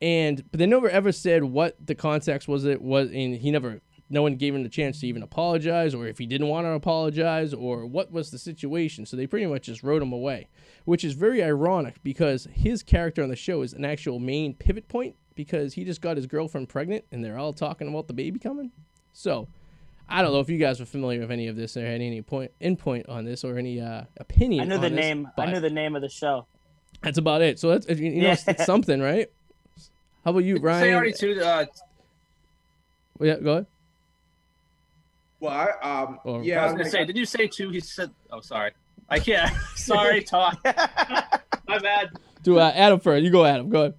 And but they never ever said what the context was. It was, and he never. No one gave him the chance to even apologize, or if he didn't want to apologize, or what was the situation. So they pretty much just wrote him away, which is very ironic because his character on the show is an actual main pivot point because he just got his girlfriend pregnant, and they're all talking about the baby coming. So I don't know if you guys are familiar with any of this or had any point in point on this or any uh, opinion. I knew the this, name. I but- knew the name of the show. that's about it. So that's you know it's, it's [LAUGHS] something, right? How about you, Ryan? say Ryan? already too. Uh, Yeah, go ahead. Well, I, um, Or- yeah, I was gonna like, say, did you say too? He said, "Oh, sorry, I can't." [LAUGHS] sorry, [LAUGHS] talk. My bad. Do uh, Adam first. You go, Adam. Go ahead.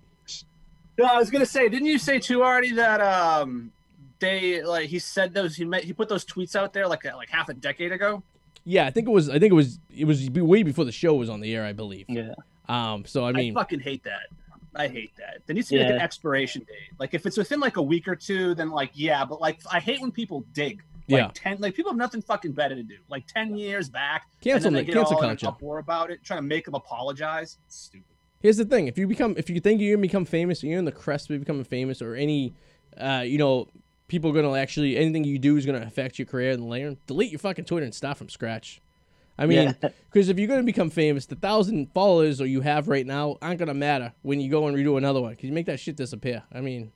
No, I was gonna say, didn't you say too already that um they like he said those he met, he put those tweets out there like like half a decade ago? Yeah, I think it was. I think it was. It was way before the show was on the air, I believe. Yeah. Um. So I mean, I, fucking hate that. I hate that. There needs to be like an expiration date. Like if it's within like a week or two, then like yeah, but like I hate when people dig. Like Yeah. ten like people have nothing fucking better to do. Like ten years back, cancel and then they get Cancel all in an culture. uproar about it, trying to make them apologize. It's stupid. Here's the thing: if you become, if you think you're gonna become famous, or you're in the crest of becoming famous, or any, uh, you know, people are gonna actually anything you do is gonna affect your career and later, delete your fucking Twitter and start from scratch. I mean, Yeah. [LAUGHS] because if you're gonna become famous, the thousand followers or you have right now aren't gonna matter when you go and redo another one because you make that shit disappear. I mean,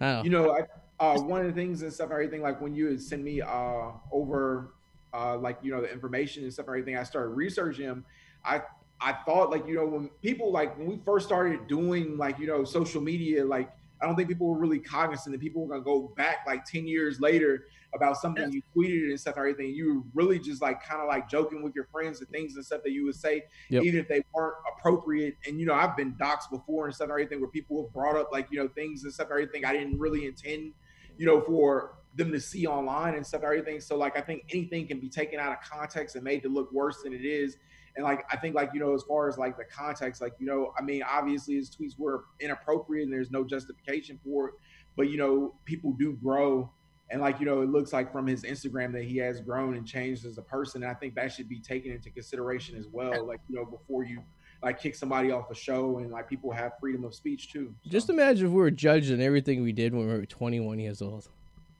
I don't know. you know, I, uh, one of the things and stuff, and everything like when you would send me uh, over, uh, like you know, the information and stuff, and everything. I started researching them. I I thought like you know when people like when we first started doing like you know social media, like I don't think people were really cognizant that people were gonna go back like ten years later about something you tweeted and stuff, and everything. You were really just like kind of like joking with your friends and things and stuff that you would say, Yep. even if they weren't appropriate. And you know, I've been doxxed before and stuff, or everything where people have brought up like you know things and stuff, and everything I didn't really intend, you know, for them to see online and stuff, everything. So like I think anything can be taken out of context and made to look worse than it is. And like I think like you know as far as like the context, like you know, I mean obviously his tweets were inappropriate and there's no justification for it, but you know people do grow. And like you know, it looks like from his Instagram that he has grown and changed as a person. And I think that should be taken into consideration as well. Like you know, before you like kick somebody off a show, and like people have freedom of speech too. So. Just imagine if we were judged on everything we did when we were 21 years old.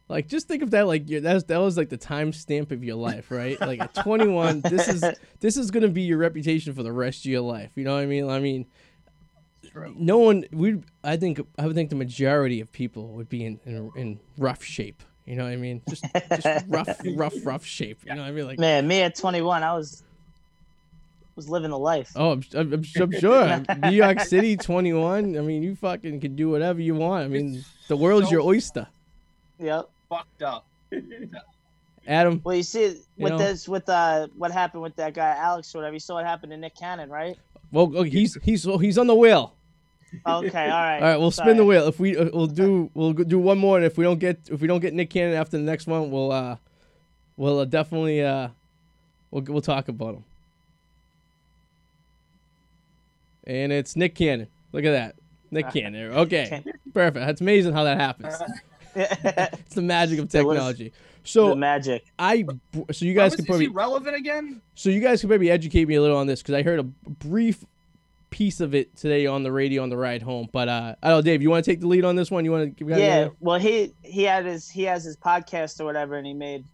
Like, just think of that. Like, you- that was, that was like the timestamp of your life, right? Like at 21, this is [LAUGHS] this is gonna be your reputation for the rest of your life. You know what I mean? I mean, no one. We, I think, I would think the majority of people would be in in, in rough shape. You know what I mean? Just just rough, [LAUGHS] rough, rough shape. You know what I mean? Like, Man, me at 21, I was was living the life. oh, I'm, I'm, I'm sure. New York City, 21. I mean, you fucking can do whatever you want. I mean, the world's so- your oyster. Yep. Fucked up. Adam, Well, you see, with know? this, with uh, what happened with that guy Alex or whatever, you saw what happened to Nick Cannon, right? Well, he's he's he's on the wheel. Okay, all right. [LAUGHS] All right, we'll spin the wheel. If we uh, we'll do we'll do one more, and if we don't get if we don't get Nick Cannon after the next one, we'll uh we'll uh, definitely uh we'll we'll talk about him. And it's Nick Cannon. Look at that, Nick Cannon. Okay, perfect. That's amazing how that happens. [LAUGHS] [LAUGHS] It's the magic of It was- technology. the So magic. I so you guys is, could is probably he relevant again? so you guys could maybe educate me a little on this because I heard a brief piece of it today on the radio on the ride home. But uh, I don't know, Dave, you want to take the lead on this one? You want to give Yeah, well, he he had his he has his podcast or whatever, and he made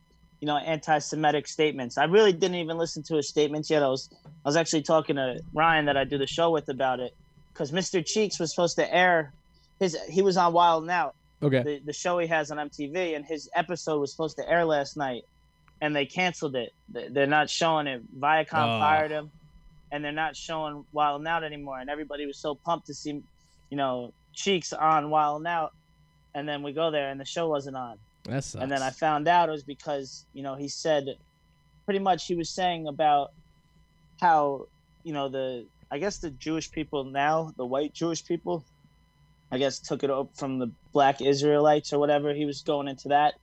you know anti-Semitic statements. I really didn't even listen to his statements yet. I was I was actually talking to Ryan that I do the show with about it because Mr. Cheeks was supposed to air his he was on Wild 'N Out Okay. the, the show he has on MTV, and his episode was supposed to air last night, and they canceled it. They- They're not showing it. Viacom Oh. fired him, and they're not showing Wild 'N Out anymore. And everybody was so pumped to see, you know, Cheeks on Wild 'N Out, and then we go there, and the show wasn't on. That sucks. And then I found out it was because you know he said, pretty much he was saying about how you know the I guess the Jewish people now, the white Jewish people, I guess took it up from the black Israelites or whatever. He was going into that.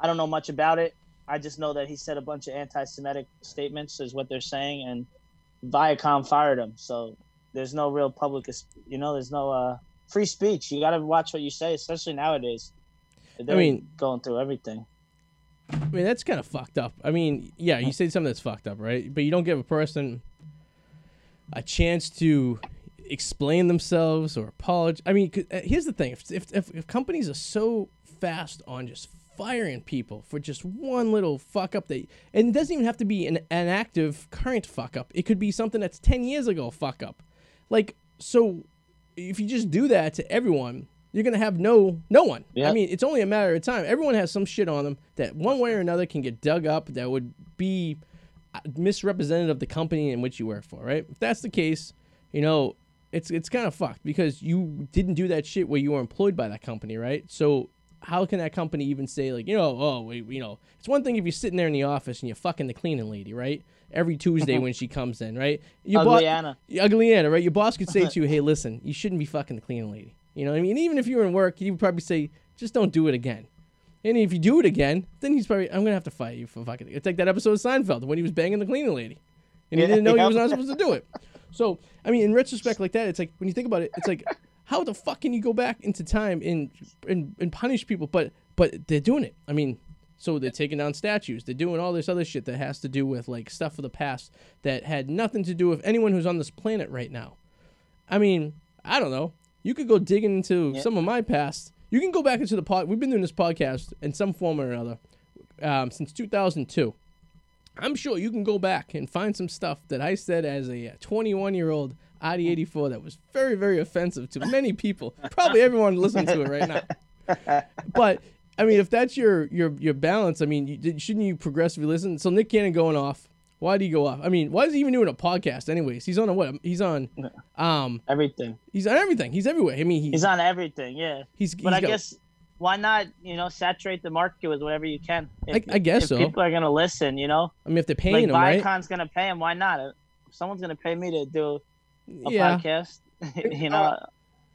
I don't know much about it. I just know that he said a bunch of anti-Semitic statements, is what they're saying, and Viacom fired him. So there's no real public, you know, there's no uh, free speech. You got to watch what you say, especially nowadays. They're mean- going through everything. I mean, that's kind of fucked up. I mean, yeah, you say something that's fucked up, right? But you don't give a person a chance to explain themselves or apologize. I mean, uh, here's the thing: if, if if companies are so fast on just firing people for just one little fuck up that and it doesn't even have to be an, an active current fuck up. It could be something that's 10 years ago fuck up. Like so if you just do that to everyone you're gonna have no no one. I mean it's only a matter of time. Everyone has some shit on them that one way or another can get dug up that would be uh, misrepresentative of the company in which you work for right? If that's the case you know it's it's kind of fucked because you didn't do that shit where you were employed by that company right so how can that company even say like you know oh we, you know it's one thing if you're sitting there in the office and you're fucking the cleaning lady right every tuesday [LAUGHS] when she comes in right your Ugly bo- Anna. ugly Anna, right? Your boss could say to you, "Hey, [LAUGHS] listen, you shouldn't be fucking the cleaning lady." You know what I mean? Even if you were in work, he would probably say, "Just don't do it again." And if you do it again, then he's probably, "I'm gonna have to fire you for fucking." It's like that episode of Seinfeld when he was banging the cleaning lady, and he Yeah, didn't know he was not [LAUGHS] supposed to do it. So, I mean, in retrospect, like that, it's like when you think about it, it's like, [LAUGHS] how the fuck can you go back into time and and, and punish people? But but they're doing it. I mean, so they're taking down statues. They're doing all this other shit that has to do with like stuff of the past that had nothing to do with anyone who's on this planet right now. I mean, I don't know. You could go digging into Yeah. some of my past. You can go back into the pod. We've been doing this podcast in some form or another um, since 2002. I'm sure you can go back and find some stuff that I said as a 21 year old Arty 84 that was very, very offensive to many people. Probably everyone listening to it right now. [LAUGHS] But I mean, if that's your your your balance, I mean, you, shouldn't you progressively listen? So Nick Cannon going off. Why did he go off? I mean, why is he even doing a podcast? Anyways, he's on a what? He's on, um, Everything. he's on everything. He's everywhere. I mean, he, He's on everything. Yeah. he's, But he's I got- guess why not? You know, saturate the market with whatever you can. If, I guess if so. People are gonna listen. You know, I mean, if they're paying like him, right? Viacom's gonna pay him. Why not? If someone's gonna pay me to do a Yeah, podcast. [LAUGHS] you know,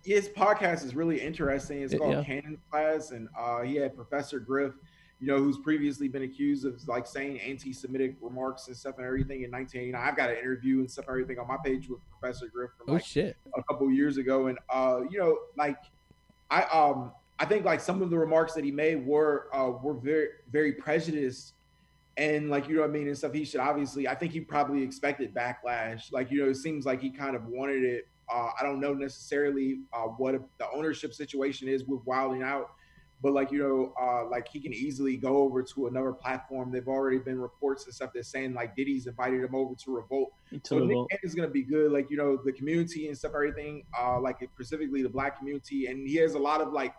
his podcast is really interesting. It's called yeah. Cannon's Class, and uh, he had Professor Griff, you know, who's previously been accused of like saying anti-Semitic remarks and stuff and everything in 1989. I've got an interview and stuff and everything on my page with Professor Griff from oh shit. a couple years ago, and uh, you know, like I um I think like some of the remarks that he made were uh were very very prejudiced and like you know what I mean and stuff. He should obviously I think he probably expected backlash. Like you know, it seems like he kind of wanted it. Uh, I don't know necessarily uh, what the ownership situation is with Wild 'N Out, but like you know, uh, like he can easily go over to another platform. They've already been reports and stuff that's saying like Diddy's invited him over to Revolt. to So the Nick. Cannon's gonna be good. Like you know, the community and stuff, everything. Uh, like specifically the black community, and he has a lot of like,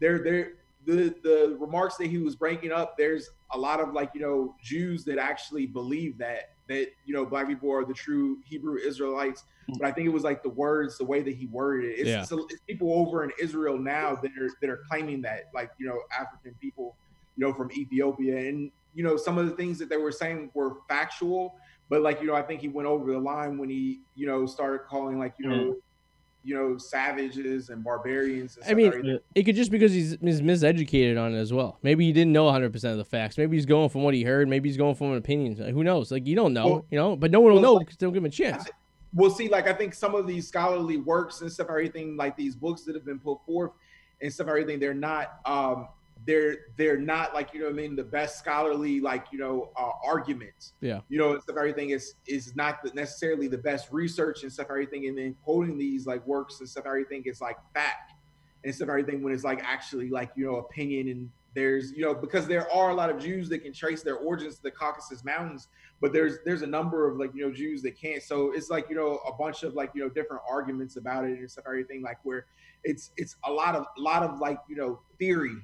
there, there, the the remarks that he was breaking up. There's a lot of like you know Jews that actually believe that that you know black people are the true Hebrew Israelites. Hmm. But I think it was like the words, the way that he worded it. It's, Yeah. it's, it's people over in Israel now that are that are claiming that, like you know, African people, you know, from Ethiopia, and you know, some of the things that they were saying were factual, but like you know, I think he went over the line when he you know started calling like you hmm. know you know savages and barbarians. And I mean, it could just because he's, he's miseducated on it as well. Maybe he didn't know 100 percent of the facts. Maybe he's going from what he heard. Maybe he's going from an opinion. Like, who knows? Like you don't know, Well- you know. But no one will well, know like- because they don't give him a chance. we'll see like i think some of these scholarly works and stuff everything like these books that have been put forth and stuff everything they're not um they're they're not like you know what i mean the best scholarly like you know uh, arguments Yeah. you know and stuff everything is is not the, necessarily the best research and stuff everything and then quoting these like works and stuff everything is like fact and stuff everything when it's like actually like you know opinion and there's you know because there are a lot of jews that can trace their origins to the caucasus mountains but there's there's a number of like you know Jews that can't. So it's like you know a bunch of like you know different arguments about it and stuff, everything like where it's it's a lot of a lot of like you know theory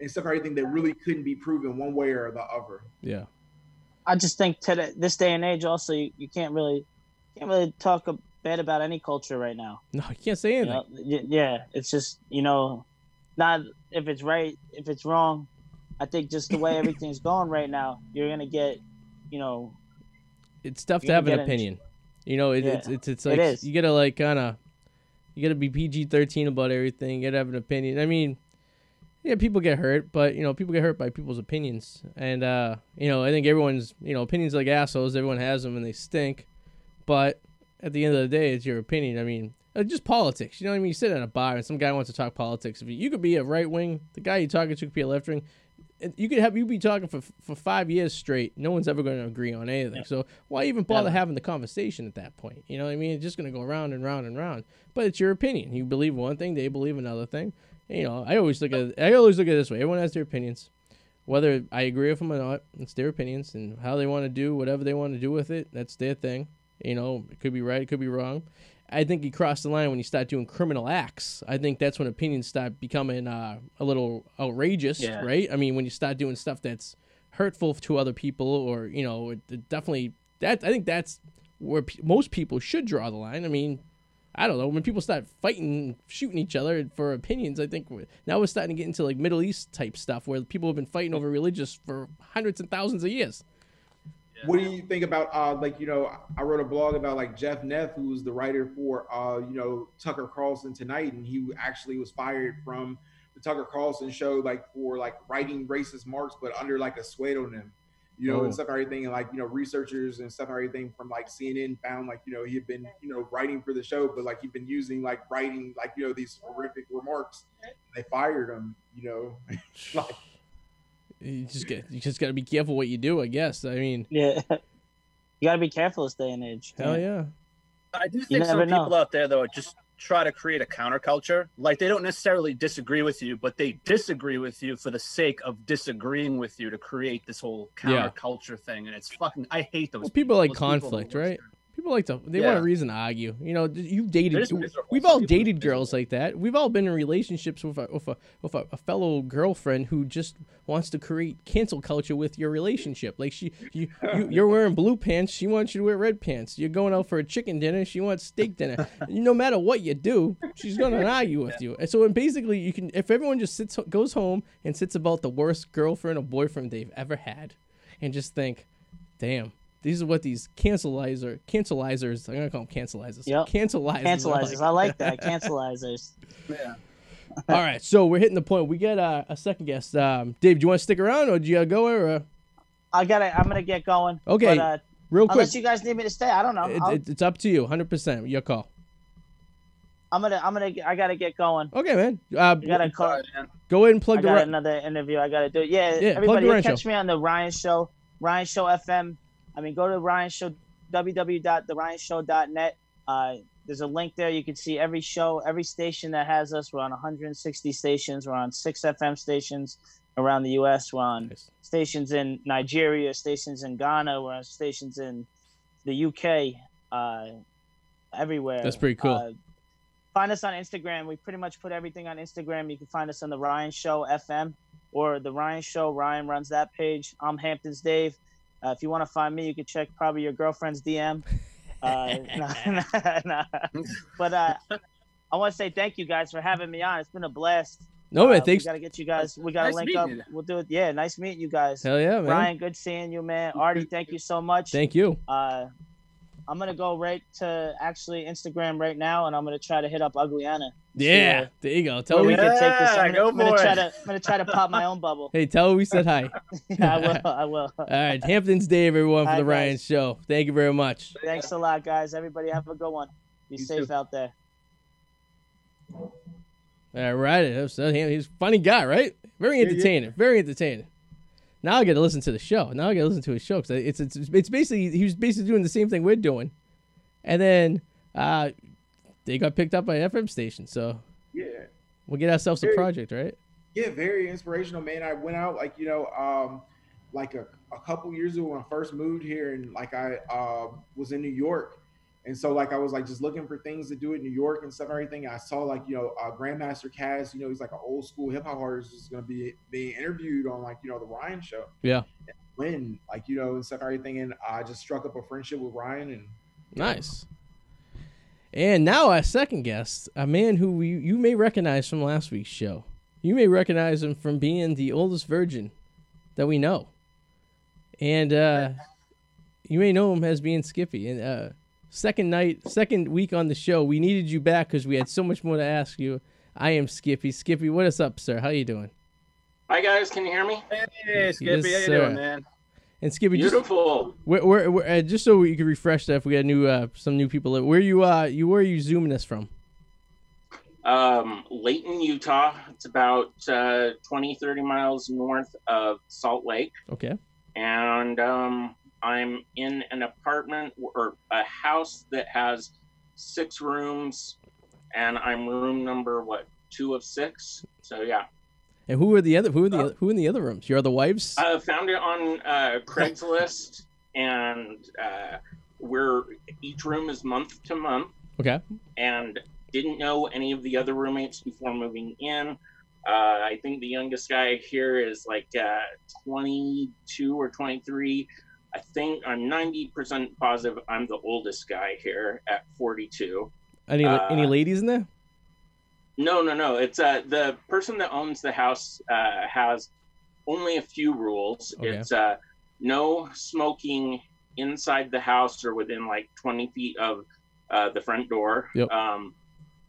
and stuff, everything that really couldn't be proven one way or the other. Yeah. I just think today, this day and age, also you, you can't really can't really talk a- bad about any culture right now. No, you can't say You anything. know? Y- yeah, it's just you know, not if it's right, if it's wrong. I think just the way [LAUGHS] everything's going right now, you're gonna get, you know, it's tough to have an get in- opinion. You know, it, Yeah, it's it's it's like is. you gotta like kind of you gotta be PG thirteen about everything. You gotta have an opinion. I mean, yeah, people get hurt, but you know, people get hurt by people's opinions, and uh, you know, I think everyone's you know opinions like assholes. Everyone has them, and they stink. But at the end of the day, it's your opinion. I mean, uh, just politics. You know what I mean? You sit at a bar and some guy wants to talk politics. If you, could be a right wing, the guy you're talking to could be a left wing. and You could have you be talking for for five years straight. No one's ever going to agree on anything. So why even bother Never. having the conversation at that point? You know what I mean? It's just going to go round and round and round. But it's your opinion. You believe one thing, they believe another thing. You know, I always look at I always look at it this way. Everyone has their opinions. Whether I agree with them or not, it's their opinions and how they want to do whatever they want to do with it. That's their thing. You know, it could be right, it could be wrong. I think you cross the line when you start doing criminal acts. I think that's when opinions start becoming uh, a little outrageous, Yeah. right? I mean, when you start doing stuff that's hurtful to other people, or you know, it, it definitely that I think that's where pe- most people should draw the line. I mean, I don't know when people start fighting, shooting each other for opinions. I think now we're starting to get into like Middle East type stuff where people have been fighting over religious for hundreds and thousands of years. What do you think about uh like you know I wrote a blog about like Jeff Neff who's the writer for uh you know Tucker Carlson tonight and he actually was fired from the Tucker Carlson show like for like writing racist marks but under like a pseudonym you know Oh. and stuff and everything and like you know researchers and stuff and everything from like CNN found like you know he had been you know writing for the show but like he'd been using like writing like you know these horrific remarks they fired him you know [LAUGHS] like You just get you just got to be careful what you do. I guess. I mean, yeah, you got to be careful this day and age. hell yeah. I do think some never know. people out there though are just try to create a counterculture. Like they don't necessarily disagree with you, but they disagree with you for the sake of disagreeing with you to create this whole Yeah. counterculture thing. And it's fucking. I hate those. Well, people like Those people are the conflict, worst. right? People like to they Yeah. want a reason to argue. You know, you've dated. They're just miserable. We've all are dated girls like that. We've all been in relationships with a with a with a, a fellow girlfriend who just wants to create cancel culture with your relationship. Like she, you, you [LAUGHS] you're wearing blue pants. She wants you to wear red pants. You're going out for a chicken dinner. She wants steak dinner. [LAUGHS] no matter what you do, she's gonna [LAUGHS] argue with you. And so, and basically, you can if everyone just sits goes home and sits about the worst girlfriend or boyfriend they've ever had, and just think, damn. These are what these cancelizer cancelizers. I'm gonna call them cancelizers. Yep. Cancelizers. Cancelizers, I like that. Cancelizers. [LAUGHS] Yeah. [LAUGHS] All right, so we're hitting the point. We get uh, a second guest. Um, Dave, do you want to stick around or do you gotta go? Or uh, I gotta. I'm gonna get going. Okay, But, uh, real quick, unless you guys need me to stay, I don't know. it, it- it's up to you. Hundred percent, your call. I'm gonna. I'm gonna. I gotta get going. Okay, man. Uh, I gotta call. Go ahead and I plug the. got Re- another interview. I gotta do. Yeah, Yeah, plug everybody, the Ryan catch Show. me on the Ryan Show. Ryan Show FM. I mean, go to Ryan Show. www.theryanshow.net. Uh, there's a link there. You can see every show, every station that has us. We're on 160 stations. We're on six FM stations around the U.S. We're on Nice. stations in Nigeria, stations in Ghana. We're on stations in the UK. Uh, everywhere. That's pretty cool. Uh, find us on Instagram. We pretty much put everything on Instagram. You can find us on the Ryan Show FM or the Ryan Show. Ryan runs that page. I'm Hamptons Dave. Uh, if you want to find me, you can check probably your girlfriend's DM. [LAUGHS] Uh, [LAUGHS] nah, nah, nah. But uh, I want to say thank you guys for having me on. It's been a blast. no man, Uh, thanks. We gotta get you guys. We gotta Nice link up. you. We'll do it. Yeah, nice meeting you guys. Hell yeah, man. Ryan, good seeing you, man. Artie, thank you so much. Thank you. Uh, I'm gonna go right to actually Instagram right now, and I'm gonna try to hit up Ugly Anna. Yeah, there you go. Tell Well, her we we, can take this. Yeah, I'm gonna, go I'm gonna try it. to. I'm gonna try to pop my own bubble. hey, tell her we said hi. [LAUGHS] yeah, I will. I will. [LAUGHS] All right, Hamptons Dave, everyone, for Hi, the Ryan guys. Show. Thank you very much. Thanks a lot, guys. Everybody have a good one. Be You safe too. out there. All right, that was- that- he's a funny guy, right? Very Yeah, yeah. entertaining. Very entertaining. Now I got to listen to the show. Now I got to listen to his show because it's, it's it's basically he was basically doing the same thing we're doing, and then uh, they got picked up by an FM station. So Yeah. we'll get ourselves a project, right? Yeah, very inspirational, man. I went out like you know, um, like a, a couple years ago when I first moved here, and like I uh, was in New York, and so like I was like just looking for things to do in New York and stuff and everything. I saw like you know uh, Grandmaster Caz, you know he's like an old school hip hop artist, is going to be being interviewed on like you know the Ryan Show. Yeah. When like you know and stuff and everything, and I just struck up a friendship with Ryan, and Nice. And now our second guest, a man who you, you may recognize from last week's show. You may recognize him from being the oldest virgin that we know. And uh, you may know him as being Skippy. And uh, second night, second week on the show, we needed you back because we had so much more to ask you. I am Skippy. Skippy, what is up, sir? How you doing? Hi guys, can you hear me? Hey, Skippy, Yes, how you sir. doing, man? And Skippy, just Beautiful. where, where, where, uh, just so we can refresh that, if we got new uh, some new people, where you uh you where are you zooming us from? Um, Layton, Utah. It's about uh, 20, 30 miles north of Salt Lake. Okay. And um, I'm in an apartment or a house that has six rooms, and I'm room number, what, two of six? So, yeah. And who are the other? Who are the oth- who in the other rooms? Your other wives? I found it on uh, Craigslist, and uh, we're each room is month to month. okay. and didn't know any of the other roommates before moving in. Uh, I think the youngest guy here is like uh, 22 or 23. I think I'm 90% positive I'm the oldest guy here at 42. Any Uh, any ladies in there? No, no, no. It's uh, the person that owns the house uh, has only a few rules. Okay. It's uh, no smoking inside the house or within like 20 feet of uh, the front door. Yep. Um,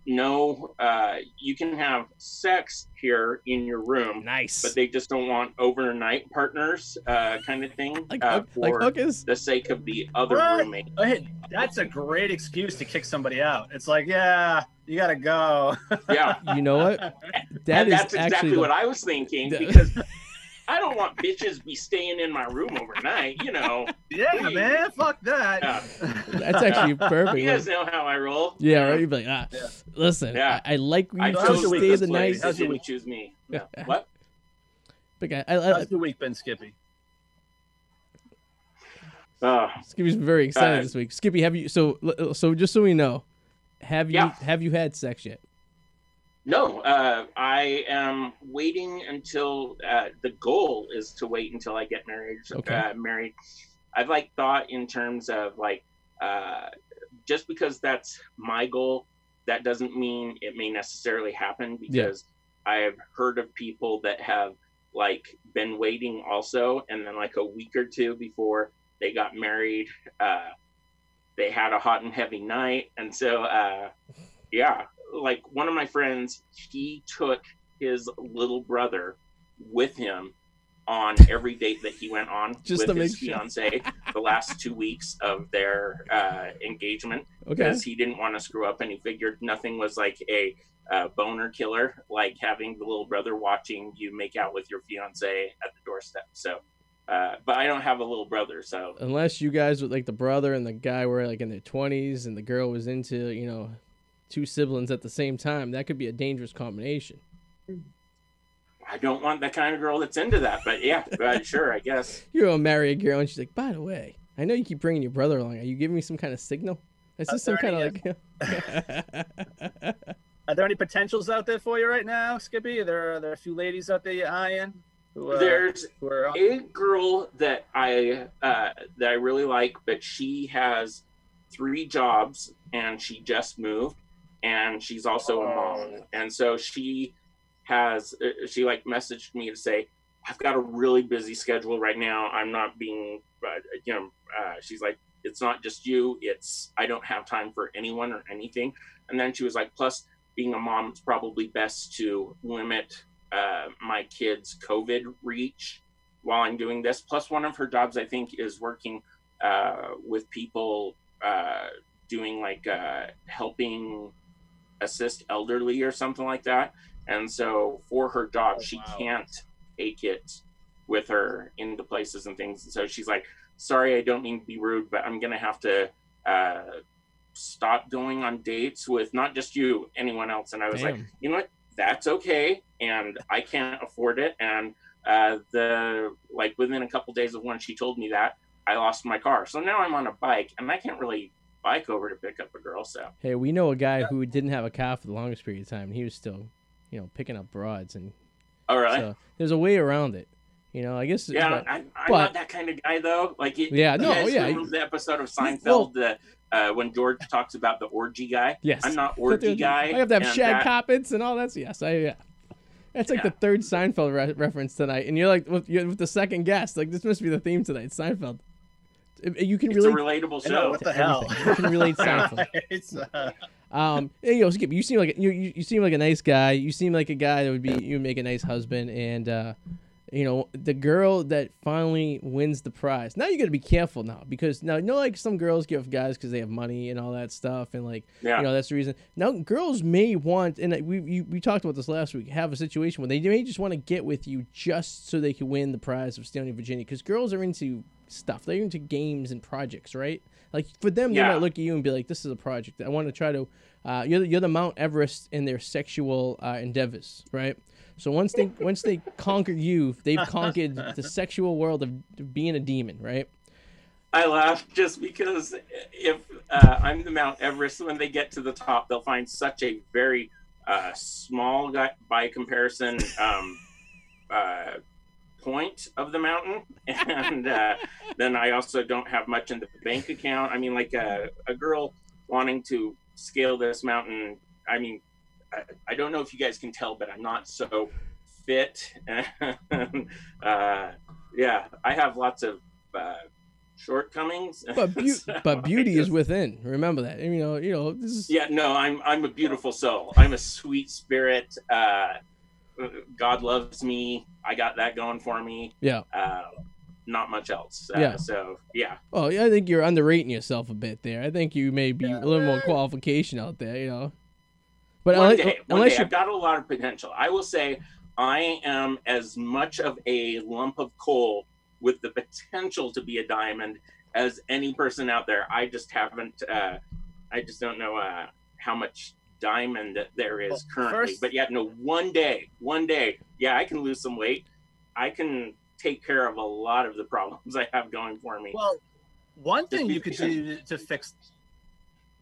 no, uh, you can have sex here in your room, Nice. but they just don't want overnight partners, uh, kind of thing, like uh, hook- like for the sake of the other What? roommate. Hey, that's a great excuse to kick somebody out. It's like, yeah, you gotta go. Yeah. You know what? [LAUGHS] That and is that's actually exactly the- what I was thinking because [LAUGHS] I don't want bitches be staying in my room overnight. You know, yeah, man, fuck that. Yeah. That's actually [LAUGHS] perfect. you guys know how I roll. yeah, right. You'd be like, ah, Yeah. listen, Yeah. I, I like you I How's your week stay this the night. place. How's your week? choose me. No. What? Big guy. I, I, How's your week been, Skippy? Uh, Skippy's very excited Uh, this week. Skippy, have you? So so just so we know, have you Yeah. have you had sex yet? No, uh, I am waiting until uh, the goal is to wait until I get married. Okay. Uh, married. I've like thought in terms of like uh, just because that's my goal, that doesn't mean it may necessarily happen because I've heard of people that have like been waiting also, and then like a week or two before they got married, uh, they had a hot and heavy night, and so uh, yeah, like one of my friends, he took his little brother with him on every date that he went on [LAUGHS] Just with his make sure. fiance the last two weeks of their uh, engagement Okay. because he didn't want to screw up and he figured nothing was like a uh, boner killer like having the little brother watching you make out with your fiance at the doorstep so uh, but i don't have a little brother so Unless you guys with like the brother and the guy were like in their twenties and the girl was into you know two siblings at the same time, that could be a dangerous combination. i don't want the kind of girl that's into that but yeah [LAUGHS] uh, sure i guess You're gonna marry a girl and she's like, by the way, I know you keep bringing your brother along. Are you giving me some kind of signal? Is Are this some kind of like? [LAUGHS] Are there any potentials out there for you right now, Skippy? Are there, are there a few ladies out there you're eyeing? Who, uh, there's who are a girl that I uh, that I really like, but she has three jobs and she just moved, and she's also a mom, and so she has uh, she like messaged me to say, I've got a really busy schedule right now. I'm not being, uh, you know, uh, she's like, it's not just you. It's, I don't have time for anyone or anything. And then she was like, plus being a mom, it's probably best to limit uh, my kids' COVID reach while I'm doing this. Plus, one of her jobs, I think, is working uh, with people uh, doing like uh, helping assist elderly or something like that. And so, for her job, Oh, she wow. can't take it with her into places and things. And so she's like, "Sorry, I don't mean to be rude, but I'm gonna have to." Uh, stop going on dates with not just you anyone else and i was like you know what that's okay and i can't afford it and uh, the like within a couple days of when she told me that i lost my car so now i'm on a bike and i can't really bike over to pick up a girl so Hey, we know a guy who didn't have a car for the longest period of time, and he was still, you know, picking up broads, and all right so there's a way around it. You know, I guess. yeah but- I, i'm but- not that kind of guy though like you, Yeah, no, yeah. the episode of Well- seinfeld the, uh, when george talks about the orgy guy yes. i'm not [LAUGHS] orgy guy I have to have shag carpets and all that. Yes, I yeah. That's like Yeah. the third Seinfeld re- reference tonight, and you're like with, you're with the second guest. Like this must be the theme tonight. Seinfeld. It- You can it's relate. relatable I know, show what the to hell? everything. You can relate Seinfeld. it's, uh, Um, hey, yo, Skip, you seem like you, you you seem like a nice guy. You seem like a guy that would be you make a nice husband, and uh, you know the girl that finally wins the prize. Now you got to be careful now because now you know like some girls give guys because they have money and all that stuff, and like yeah you know that's the reason. Now girls may want, and we we, we talked about this last week, have a situation where they may just want to get with you just so they can win the prize of stealing Virginia because girls are into stuff. They're into games and projects, right? Like for them, they might look at you and be like, "This is a project. I want to try to." Uh, you're the, you're the Mount Everest in their sexual uh, endeavors, right? So once they [LAUGHS] once they conquer you, they've [LAUGHS] conquered the sexual world of being a demon, right? I laugh just because if uh, I'm the Mount Everest, when they get to the top, they'll find such a very uh, small guy by comparison um, uh, point of the mountain, [LAUGHS] and uh, then I also don't have much in the bank account. I mean, like a, a girl wanting to scale this mountain. I mean, I, I don't know if you guys can tell, but I'm not so fit. [LAUGHS] uh, yeah, I have lots of. Uh, shortcomings. But beau- [LAUGHS] So but beauty I is within. Remember that. You know, you know. This is Yeah, no, I'm I'm a beautiful soul. I'm a sweet spirit. Uh, God loves me. I got that going for me. yeah. Uh, not much else. Uh, Yeah. So yeah, Oh, yeah. I think you're underrating yourself a bit there. I think you may be Yeah. a little more qualification out there. You know. But one unless, day, one unless day you I've got a lot of potential. I will say I am as much of a lump of coal with the potential to be a diamond as any person out there. I just haven't. Uh, I just don't know uh, how much diamond that there is Well, currently. first- but yet, no, one day, one day, yeah, I can lose some weight. I can take care of a lot of the problems [LAUGHS] I have going for me. Well, one thing you could do to fix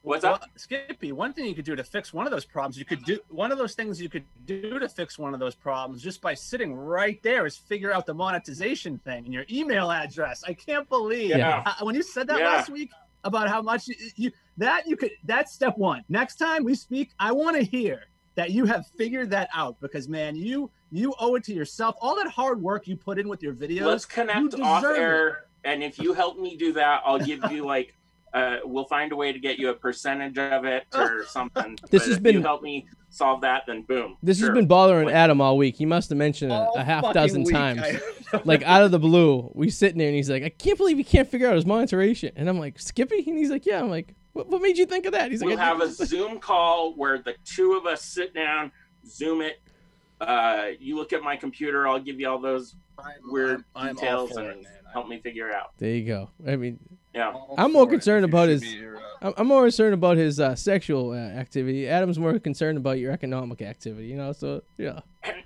What's well, up? Skippy, one thing you could do to fix one of those problems, you could do one of those things you could do to fix one of those problems just by sitting right there is figure out the monetization thing and your email address. I can't believe Yeah. uh, when you said that Yeah. last week about how much you, you that you could that's step one. Next time we speak, I want to hear that you have figured that out because man, you you owe it to yourself. All that hard work you put in with your videos. Let's connect off deserve it. air, and if you help me do that, I'll give you like. Uh, we'll find a way to get you a percentage of it or something. [LAUGHS] This But has if been- you help me solve that, then boom. this has been bothering What? Adam all week. He must have mentioned it a half dozen week. times. [LAUGHS] Like out of the blue, we sitting there and he's like, I can't believe he can't figure out his monetization. And I'm like, Skippy? And he's like, Yeah. I'm like, What, what made you think of that? He's like, We'll have a [LAUGHS] Zoom call where the two of us sit down, Zoom it. Uh, you look at my computer. I'll give you all those weird I'm all details and it, help me figure it out. There you go. I mean, Yeah. I'm more for it. concerned about his- be uh, I'm I'm more concerned about his uh, sexual uh, activity. Adam's more concerned about your economic activity. You know, so yeah. And,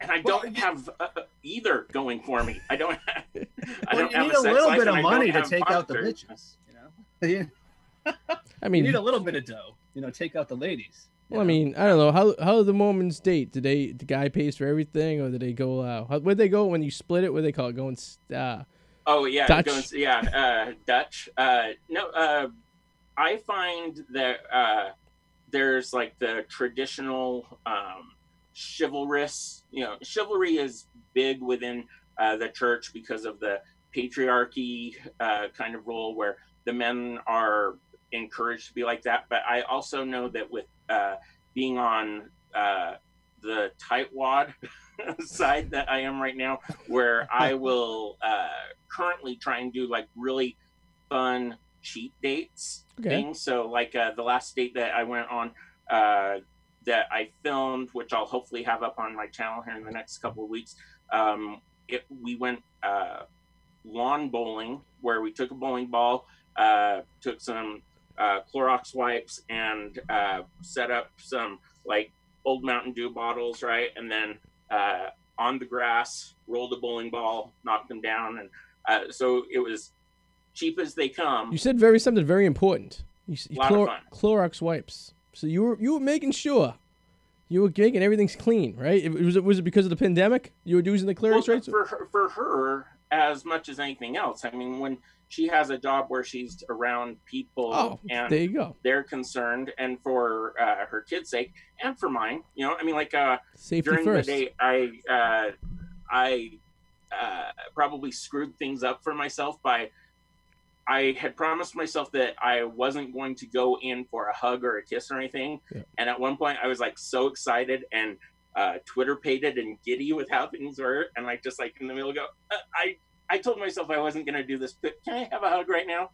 and I don't have uh, uh, either going for me. I don't. [LAUGHS] Have, I Well, don't you have need a a little bit of money to take out the monsters. bitches. You know, [LAUGHS] [LAUGHS] I mean, you need a little bit of dough. You know, take out the ladies. you well, I mean, I don't know how how do the Mormons date? Do they the guy pays for everything, or do they go? Uh, how, where they go when you split it? What do they call it? Going uh, Oh yeah, Dutch? Yeah, uh, Dutch. Uh, no, uh, I find that uh, there's like the traditional um, chivalrous. You know, chivalry is big within uh, the church because of the patriarchy uh, kind of role where the men are encouraged to be like that. But I also know that with uh, being on uh, the tightwad [LAUGHS] [LAUGHS] side that I am right now, where I [LAUGHS] will uh, currently try and do like really fun cheat dates Okay. things. So like uh, the last date that I went on uh, that I filmed, which I'll hopefully have up on my channel here in the next couple of weeks. Um, it, we went uh, lawn bowling where we took a bowling ball, uh, took some uh, Clorox wipes, and uh, set up some like old Mountain Dew bottles, right? And then uh, on the grass, rolled a bowling ball, knocked them down, and uh, so it was cheap as they come. You said very something very important. You, of fun. Clorox wipes. So you were you were making sure you were making everything's clean, right? It, was it was it because of the pandemic you were using the Clorox Well, for her, for her as much as anything else. I mean, when she has a job where she's around people Oh, and there you go. they're concerned, and for uh, her kid's sake, and for mine, you know, I mean, like uh, Safety during first. the day, I uh, I uh, probably screwed things up for myself by. I had promised myself that I wasn't going to go in for a hug or a kiss or anything. Yeah. And at one point, I was like so excited and uh, Twitter pated and giddy with how things were. And like, just like in the middle, go, uh, I, I told myself I wasn't going to do this, but can I have a hug right now?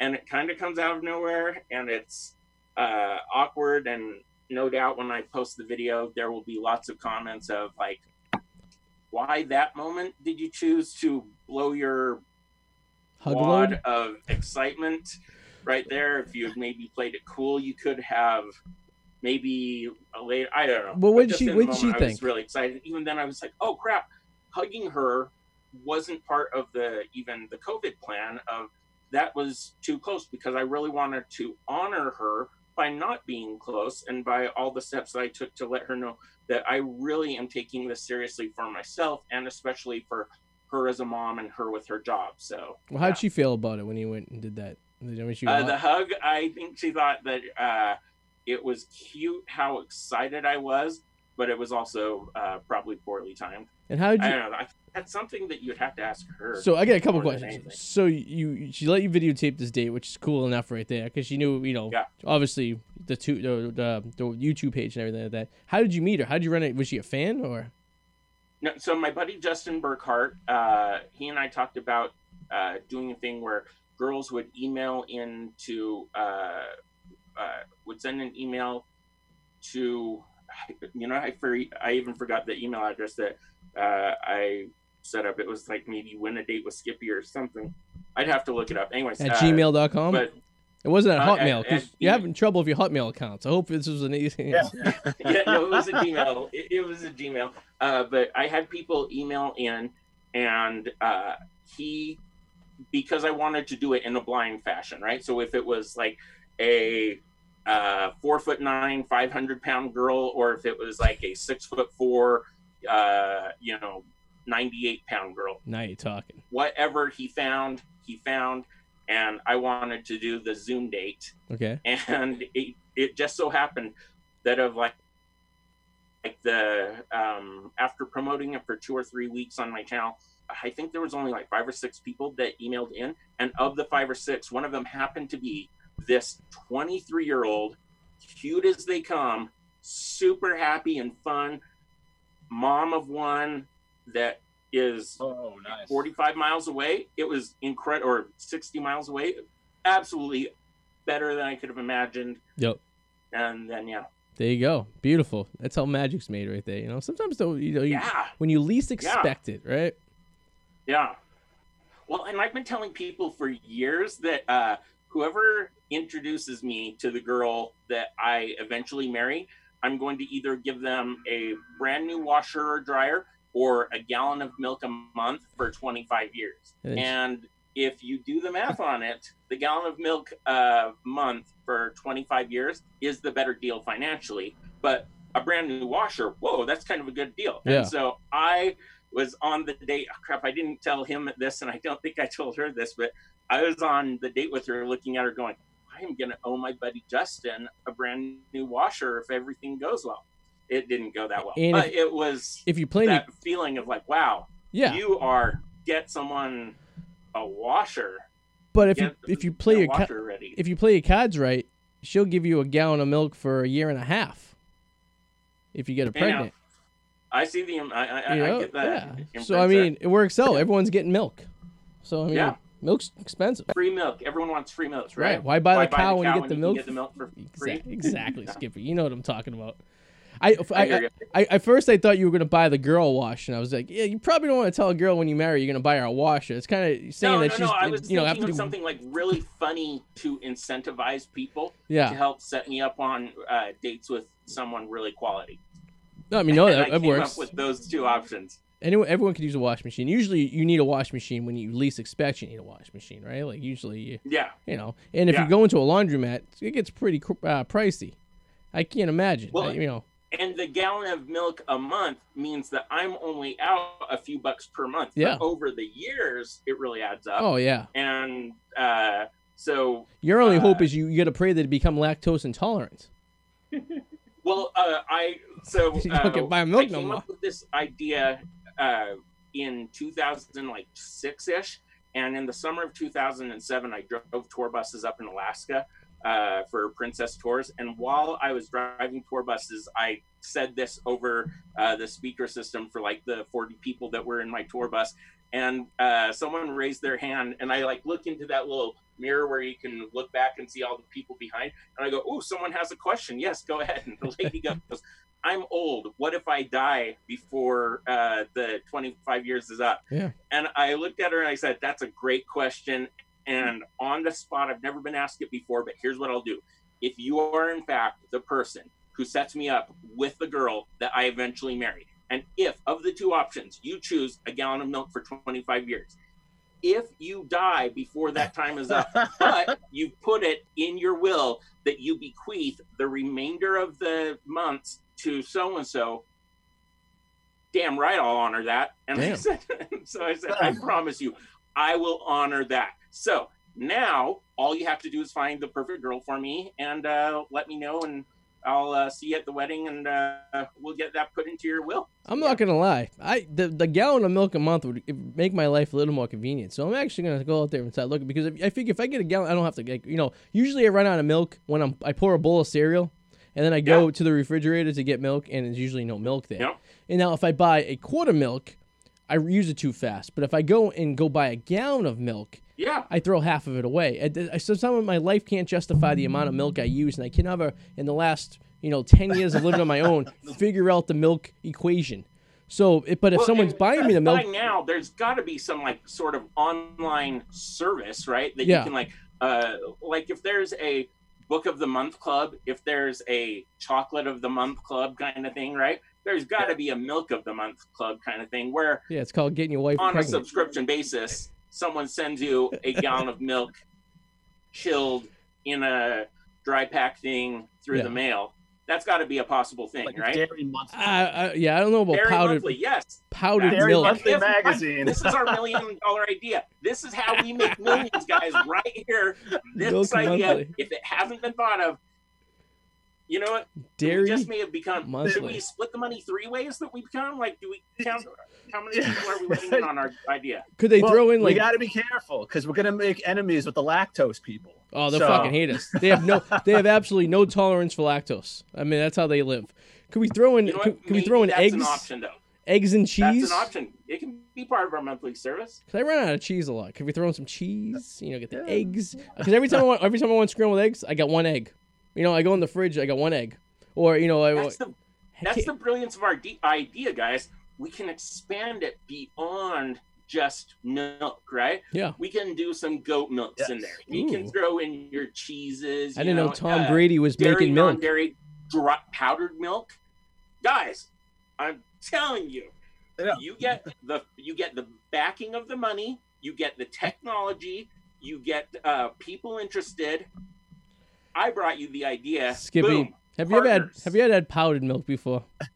And it kind of comes out of nowhere and it's uh, awkward. And no doubt when I post the video, there will be lots of comments of like, why that moment did you choose to blow your Hug wad of excitement right there. If you had maybe played it cool, you could have maybe a later. I don't know. Well, what did she- what did she moment, I was really excited. Even then, I was like, "Oh crap!" Hugging her wasn't part of the even the COVID plan of that was too close because I really wanted to honor her by not being close and by all the steps that I took to let her know that I really am taking this seriously for myself and especially for her as a mom and her with her job. So Well, how'd yeah. she feel about it when you went and did that? Did I she Uh, the hug, I think she thought that uh, it was cute how excited I was, but it was also uh, probably poorly timed. and how did I you? don't know. I, that's something that you'd have to ask her. So I got a couple questions. So you she let you videotape this date, which is cool enough right there, because she knew you know Yeah. obviously the two the, the the YouTube page and everything like that. How did you meet her? How did you run it? Was she a fan or? No, so my buddy Justin Burkhart, uh, he and I talked about uh, doing a thing where girls would email in to uh, uh, would send an email to you know I for, I even forgot the email address that uh, I set up. It was like maybe win a date with Skippy or something. I'd have to look it up. Anyways, At uh, gmail.com? But it wasn't at uh, Hotmail because you're email. having trouble with your Hotmail accounts. I hope this was an easy. Yeah. [LAUGHS] [LAUGHS] yeah, no, it was a Gmail. It, it was a Gmail. Uh, but I had people email in, and uh, he, because I wanted to do it in a blind fashion, right? So if it was like a uh, four foot nine, five hundred pound girl, or if it was like a six foot four, uh, you know, ninety eight pound girl, Now you're talking. whatever he found, he found. And I wanted to do the Zoom date Okay. and it, it just so happened that of like like the um after promoting it for two or three weeks on my channel i think there was only like five or six people that emailed in and of the five or six one of them happened to be this 23 year old cute as they come super happy and fun mom of one that is Oh, nice. 45 miles away. It was incredible, or 60 miles away. Absolutely better than I could have imagined. Yep. And then, yeah. There you go. Beautiful. That's how magic's made right there. You know, sometimes though, you know, you, Yeah. when you least expect it, right? Yeah. Well, and I've been telling people for years that uh, whoever introduces me to the girl that I eventually marry, I'm going to either give them a brand new washer or dryer or a gallon of milk a month for 25 years. And And if you do the math [LAUGHS] on it, the gallon of milk a month for 25 years is the better deal financially. But a brand new washer, whoa, that's kind of a good deal. Yeah. And so I was on the date. Oh, crap, I didn't tell him this, and I don't think I told her this, but I was on the date with her, looking at her, going, I am going to owe my buddy Justin a brand new washer if everything goes well. It didn't go that well. And but if- it was If you plan, that feeling of like, wow, Yeah, You are get someone a washer. but if you if you play your washer ready. if you play your cards right, she'll give you a gallon of milk for a year and a half. If you get her pregnant, I see the. I, I, you I know? get that. yeah. So I mean, it works out. Everyone's getting milk. So I mean, Yeah. milk's expensive. free milk. Everyone wants free milk, right? Right. Why buy the cow when you get the milk? Get the milk for free. Exa- Exactly, [LAUGHS] Skippy. You know what I'm talking about. I, I, I I. First I thought you were gonna buy the girl a wash, and I was like, yeah, you probably don't want to tell a girl when you marry you're gonna buy her a washer. It's kind of saying No, that no, she's, no. I was you know, have thinking of do, something like really funny to incentivize people Yeah. to help set me up on uh, dates with someone really quality. No, I mean, no, that, I that came works. up with those two options. Anyone, everyone could use a wash machine. Usually, you need a wash machine when you least expect you need a wash machine, right? Like usually, you, Yeah. you know. And if Yeah. you go into a laundromat, it gets pretty uh, pricey. I can't imagine. Well, I- you know, And the gallon of milk a month means that I'm only out a few bucks per month. Yeah. But over the years, it really adds up. oh yeah. And uh, so, Your only Uh, hope is you, you got to pray that it become lactose intolerant. [LAUGHS] well, uh, I so [LAUGHS] You uh, don't get buy milk I no came up with this idea uh, in 2006 ish, and in the summer of 2007, I drove tour buses up in Alaska uh, for Princess Tours. And while I was driving tour buses, I said this over uh, the speaker system for like the 40 people that were in my tour bus. And uh, someone raised their hand, and I like look into that little mirror where you can look back and see all the people behind. And I go, "Oh, someone has a question. Yes, go ahead." And the [LAUGHS] lady goes, I'm old. What if I die before uh, the 25 years is up? Yeah. And I looked at her and I said, That's a great question. And on the spot, I've never been asked it before, but here's what I'll do. If you are, in fact, the person who sets me up with the girl that I eventually marry, and if of the two options you choose a gallon of milk for 25 years, if you die before that time is up, [LAUGHS] but you put it in your will that you bequeath the remainder of the months to so and so. Damn right, I'll honor that. And I said, [LAUGHS] so I said, I promise you, I will honor that. So now all you have to do is find the perfect girl for me and uh, let me know, and I'll uh, see you at the wedding, and uh, we'll get that put into your will. I'm not gonna lie. I the, the gallon of milk a month would make my life a little more convenient. So I'm actually gonna go out there and start looking because if, I figure if I get a gallon, I don't have to like you know. Usually I run out of milk when I'm I pour a bowl of cereal, and then I go Yeah. to the refrigerator to get milk, and there's usually no milk there. And now if I buy a quart of milk, I use it too fast. But if I go and go buy a gallon of milk, Yeah. I throw half of it away. I, I, so some of my life can't justify the amount of milk I use, and I can never, in the last you know ten years of living on my own, [LAUGHS] figure out the milk equation. So, it, but if Well, someone's buying me the milk, now, there's got to be some like sort of online service, right? That Yeah. you can like, uh, like if there's a book of the month club, if there's a chocolate of the month club kind of thing, right? There's got to be a milk of the month club kind of thing where yeah, it's called getting your wife on a subscription basis, someone sends you a [LAUGHS] gallon of milk chilled in a dry pack thing through Yeah. the mail. That's got to be a possible thing, like right? dairy monthly. I, I, yeah, I don't know about Dairy powdered monthly, yes. powdered Dairy milk. Monthly If- magazine. This is our million dollar idea. This is how we make millions, guys, right here. [LAUGHS] This Milk idea, Monthly. if it hasn't been thought of, you know what? Dairy we just may have become. Did Monthly. we split the money three ways that we become? Like, do we [LAUGHS] count? How many people are we letting in on our idea? Could they Well, throw in like? we got to be careful because we're gonna make enemies with the lactose people. oh, they So- fucking hate us. They have no. [LAUGHS] They have absolutely no tolerance for lactose. I mean, that's how they live. Could we throw in? You know could, could we throw in that's eggs? an option, though. Eggs and cheese. That's an option. It can be part of our monthly service. Cause I run out of cheese a lot. Could we throw in some cheese? You know, get the Yeah. eggs. Because every time I want, every time I want scrambled eggs, I got one egg. You know, I go in the fridge, I got one egg. Or you know, I, That's the That's can't- the brilliance of our de- idea, guys. We can expand it beyond just milk, right? yeah. We can do some goat milks in there. You Ooh. can throw in your cheeses. I you didn't know, know, Tom uh, Brady was dairy, making milk. non-dairy, dry, powdered milk. Guys, I'm telling you, Yeah. you get the you get the backing of the money, you get the technology, you get uh, people interested. I brought you the idea. Skippy, Boom. have you ever had have you ever had powdered milk before? [LAUGHS]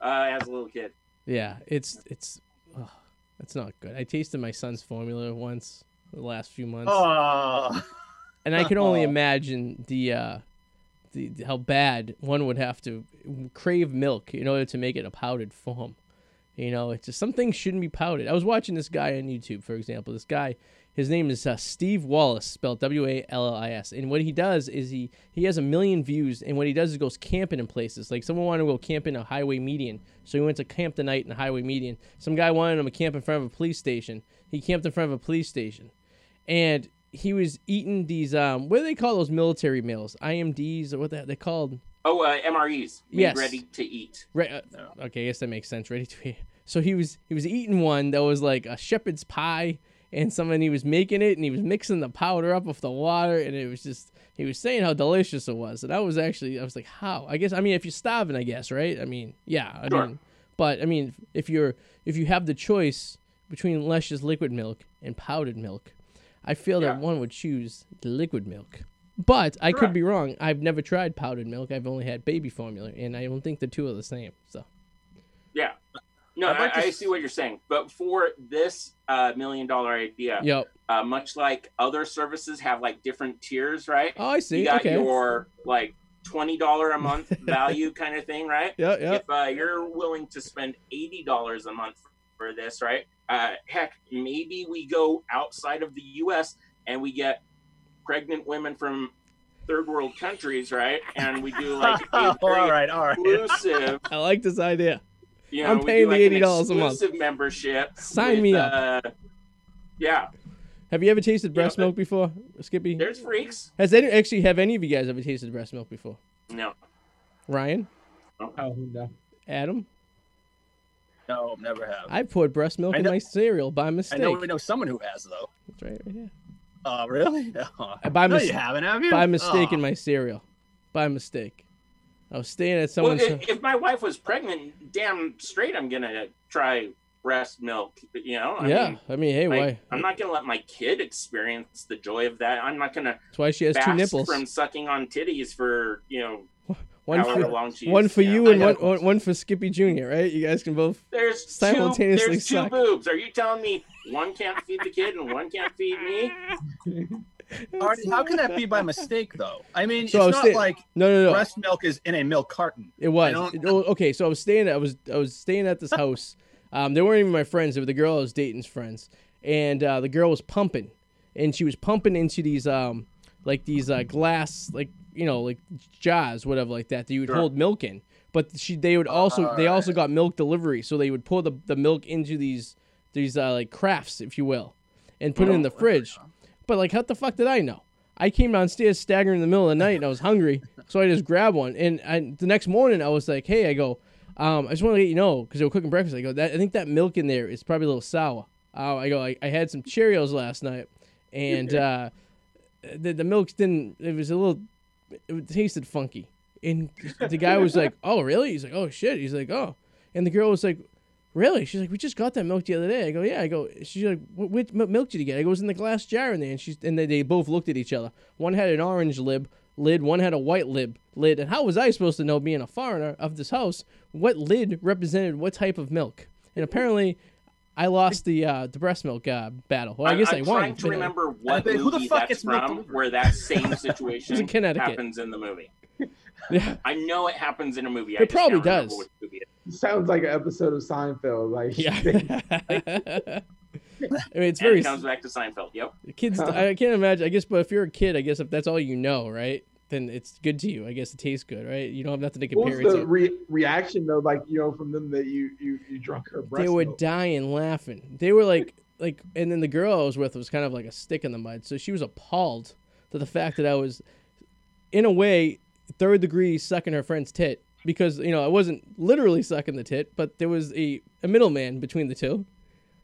Uh, as a little kid. Yeah, it's it's ugh, that's not good. I tasted my son's formula once the last few months, Oh, and I can only Oh. [LAUGHS] imagine the uh, the, the- how bad one would have to crave milk in order to make it a powdered form. You know, it's just some things shouldn't be powdered. I was watching this guy on YouTube, for example. This guy, his name is uh, Steve Wallis, spelled W A L L I S. And what he does is he he has a million views, and what he does is goes camping in places. Like someone wanted to go camp in a highway median, so he went to camp the night in a highway median. Some guy wanted him to camp in front of a police station. He camped in front of a police station, and he was eating these um what do they call those military meals? IMDs or what the, they called? Oh, uh, MREs. Made Yes. Ready to eat. Right. Uh, okay, I guess that makes sense. Ready to eat. So he was he was eating one that was like a shepherd's pie, and someone he was making it, and he was mixing the powder up with the water, and it was just he was saying how delicious it was, and I was actually I was like, how? I guess I mean if you're starving, I guess, right? I mean, yeah, I Sure. mean, but I mean if you're if you have the choice between Lesh's liquid milk and powdered milk, I feel Yeah. that one would choose the liquid milk. But I could be wrong. I've never tried powdered milk. I've only had baby formula, and I don't think the two are the same. So. Yeah. No, I'd like I, I see what you're saying. But for this uh, million dollar idea, Yep. uh, much like other services have like different tiers, right? Oh, I see. You got okay. your like twenty dollar a month [LAUGHS] value kind of thing, right? Yeah, yeah. If uh, you're willing to spend eighty dollars a month for this, right? Uh, heck, maybe we go outside of the U.S. and we get pregnant women from third world countries, right? And we do like [LAUGHS] all right, all right. exclusive I like this idea. You know, I'm paying the like, $80 a month. exclusive membership. Sign with, me up. Uh, yeah, Have you ever tasted breast Yeah, but- milk before, Skippy? there's freaks. Has any actually have any of you guys ever tasted breast milk before? No, Ryan, Oh no. Adam, No, never have. I poured breast milk I in my cereal by mistake. I mistake. know we know someone who has though. That's right, right here. Oh, really? [LAUGHS] Oh. By no, mis- you haven't, have you? By mistake Oh. in my cereal. By mistake. I was staying at well, someone's. if, if my wife was pregnant, damn straight, I'm gonna try breast milk. You know, I yeah, mean, I mean, hey, like, why? I'm not gonna let my kid experience the joy of that. I'm not gonna That's why she has two nipples. from sucking on titties for you know [LAUGHS] One however for long she one for know. you I and got- one, one one for Skippy Junior, right? You guys can both. There's simultaneously two, there's two boobs. Are you telling me one can't feed the kid and one can't feed me? [LAUGHS] Artie, how can that be by mistake though? I mean, So I it's not saying- like No, no, no. breast milk is in a milk carton. It was. oh, okay, so I was staying. I was I was staying at this house. Um, they weren't even my friends. They were the girl I was dating's friends, and uh, the girl was pumping, and she was pumping into these um like these uh, glass like you know like jars whatever like that that you would Sure. hold milk in. But she they would also they also got milk delivery, so they would pour the, the milk into these these uh, like crafts, if you will, and put it in the fridge. But like, how the fuck did I know? I came downstairs staggering in the middle of the night and I was hungry, so I just grabbed one. And I, the next morning I was like, "Hey," I go, um, "I just want to let you know because they were cooking breakfast." I go, that, "I think that milk in there is probably a little sour." Uh, I go, I, "I had some Cheerios last night, and uh, the the milk didn't. It was a little. It tasted funky." And the guy was like, "Oh, really?" He's like, "Oh shit." He's like, "Oh," and the girl was like, Really? She's like, we just got that milk the other day. I go, yeah. I go, she's like, what, which milk did you get? I go, it was in the glass jar in there. And she's, and they, they both looked at each other. One had an orange lid, lid. One had a white lid, lid. And how was I supposed to know, being a foreigner of this house, what lid represented what type of milk? And apparently, I lost the uh, the breast milk uh, battle. Well, I I'm- guess I'm I won. trying to remember what bet- who the movie fuck that's gets from where that same [LAUGHS] situation happens in the movie. [LAUGHS] Yeah. I know it happens in a movie. It just probably does. which movie it is. Sounds like an episode of Seinfeld. Like Yeah. [LAUGHS] [LAUGHS] I mean, it's And very it comes back to Seinfeld. Yep. kids. I can't imagine. I guess, but if you're a kid, I guess if that's all you know, right? Then it's good to you. I guess it tastes good, right? You don't have nothing to what was compare it the to. re- reaction though? Like you know, from them that you you you drunk her breast they were milk? dying laughing. They were like, like, and then the girl I was with was kind of like a stick in the mud. So she was appalled to the fact that I was, in a way, third degree sucking her friend's tit because you know I wasn't literally sucking the tit, but there was a, a middleman between the two,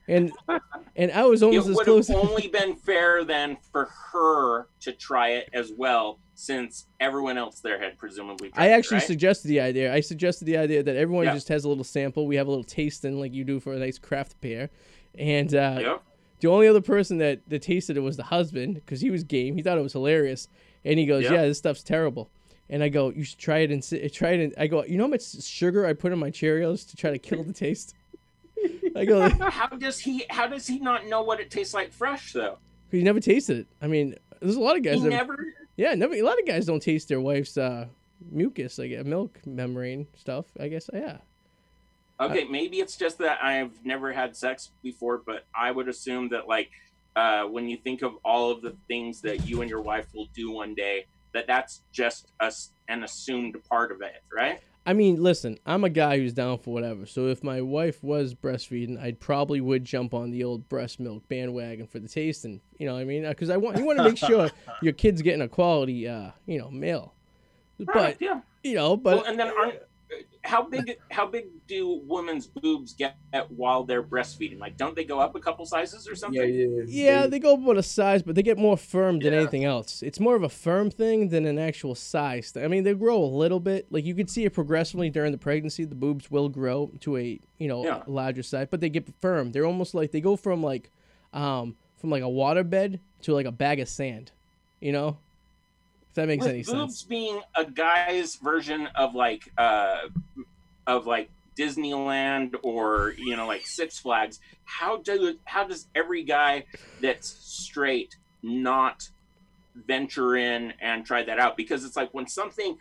and [LAUGHS] and I was It almost as would close. have only been fair then for her to try it as well, since everyone else there had presumably. I actually it, right? suggested the idea. I suggested the idea that everyone Yeah. just has a little sample. We have a little tasting like you do for a nice craft beer, and uh, Yep. The only other person that, that tasted it was the husband because he was game. He thought it was hilarious, and he goes, Yeah. "Yeah, this stuff's terrible." And I go, "You should try it and si- try it." And I go, "You know how much sugar I put in my Cheerios to try to kill the taste?" I go, [LAUGHS] How does he? How does he not know what it tastes like fresh though? "He never tasted it." I mean, there's a lot of guys. He That, never. yeah, never. A lot of guys don't taste their wife's uh, mucus, like uh, milk membrane stuff. I guess, yeah. Okay, maybe it's just that I've never had sex before, but I would assume that like uh, when you think of all of the things that you and your wife will do one day, that that's just a, an assumed part of it, right? I mean, listen, I'm a guy who's down for whatever. So if my wife was breastfeeding, I probably would jump on the old breast milk bandwagon for the taste, and you know, what I mean, because I want you want to make sure [LAUGHS] your kid's getting a quality, uh, you know, meal. Right, But yeah. you know, but well, and then aren't how big how big do women's boobs get while they're breastfeeding? Like, don't they go up a couple sizes or something? Yeah, yeah. Yeah, yeah they go up with a size, but they get more firm than Yeah. anything else. It's more of a firm thing than an actual size. thing. I mean, they grow a little bit. Like you can see it progressively during the pregnancy. The boobs will grow to a you know Yeah. larger size, but they get firm. They're almost like they go from like um from like a water bed to like a bag of sand. You know, if that makes With any boobs sense. being a guy's version of like uh of like Disneyland or you know like Six Flags, how do how does every guy that's straight not venture in and try that out? Because it's like when something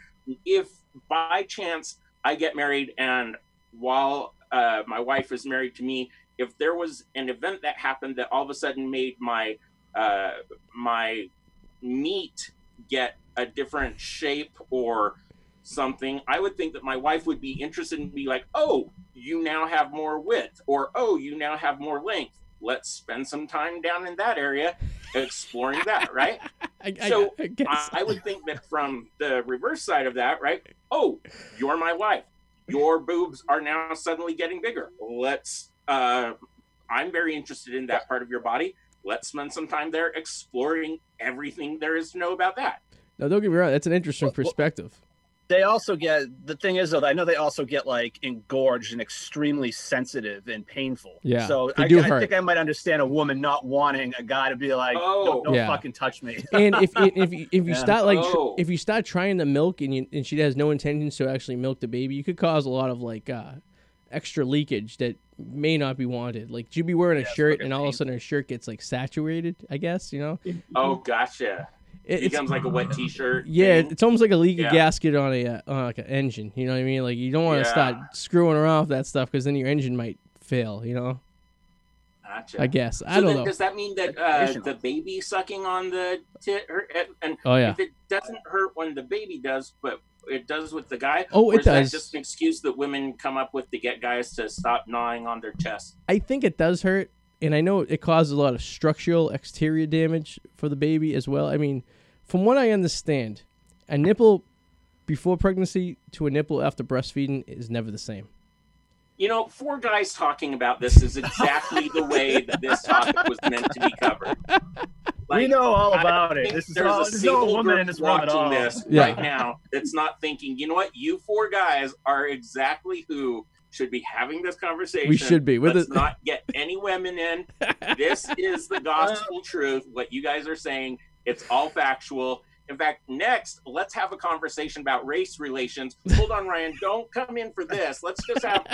if by chance I get married and while uh, my wife is married to me, if there was an event that happened that all of a sudden made my uh, my meat get a different shape or something, I would think that my wife would be interested and be like, "Oh, you now have more width," or "Oh, you now have more length. Let's spend some time down in that area exploring that." Right? [LAUGHS] I, I- So, I, guess. I, I would think that from the reverse side of that, right? Oh, you're my wife. Your boobs are now suddenly getting bigger. Let's. Uh, I'm very interested in that part of your body. Let's spend some time there exploring everything there is to know about that. no, don't get me wrong. That's an interesting Well, well- perspective. They also get the thing is though I know they also get like engorged and extremely sensitive and painful. Yeah, So they I, do I hurt. think I might understand a woman not wanting a guy to be like, Oh. "Don't, don't Yeah. fucking touch me." [LAUGHS] and if if you, if you Yeah. start like Oh. if you start trying to milk and you, and she has no intentions to actually milk the baby, you could cause a lot of like uh, extra leakage that may not be wanted. Like you'd be wearing a Yeah, it's shirt and all of a sudden her shirt gets like saturated. I guess you know. Oh, gotcha. It, It it's becomes like a wet [LAUGHS] T-shirt. yeah, thing. it's almost like a leaky Yeah. gasket on a uh, on like an engine. You know what I mean? Like you don't want to Yeah. start screwing around with that stuff because then your engine might fail. You know. Gotcha. I guess I don't then know. Does that mean that uh, the baby sucking on the tit hurt? And Oh yeah. if it doesn't hurt when the baby does, but it does with the guy, Oh, it or it is that does. just an excuse that women come up with to get guys to stop gnawing on their chest? I think it does hurt, and I know it causes a lot of structural exterior damage for the baby as well. I mean, from what I understand, a nipple before pregnancy to a nipple after breastfeeding is never the same. You know, four guys talking about this is [LAUGHS] exactly the way that this topic was meant to be covered. [LAUGHS] we know all about it. think This is there's all, a there's no single woman in this room at watching all. this Yeah. right now that's not thinking, you know what, you four guys are exactly who should be having this conversation. We should be. With Let's it- not get any women in. [LAUGHS] This is the gospel truth. What you guys are saying, it's all factual. In fact, next, let's have a conversation about race relations. Hold on, Ryan. Don't come in for this. Let's just have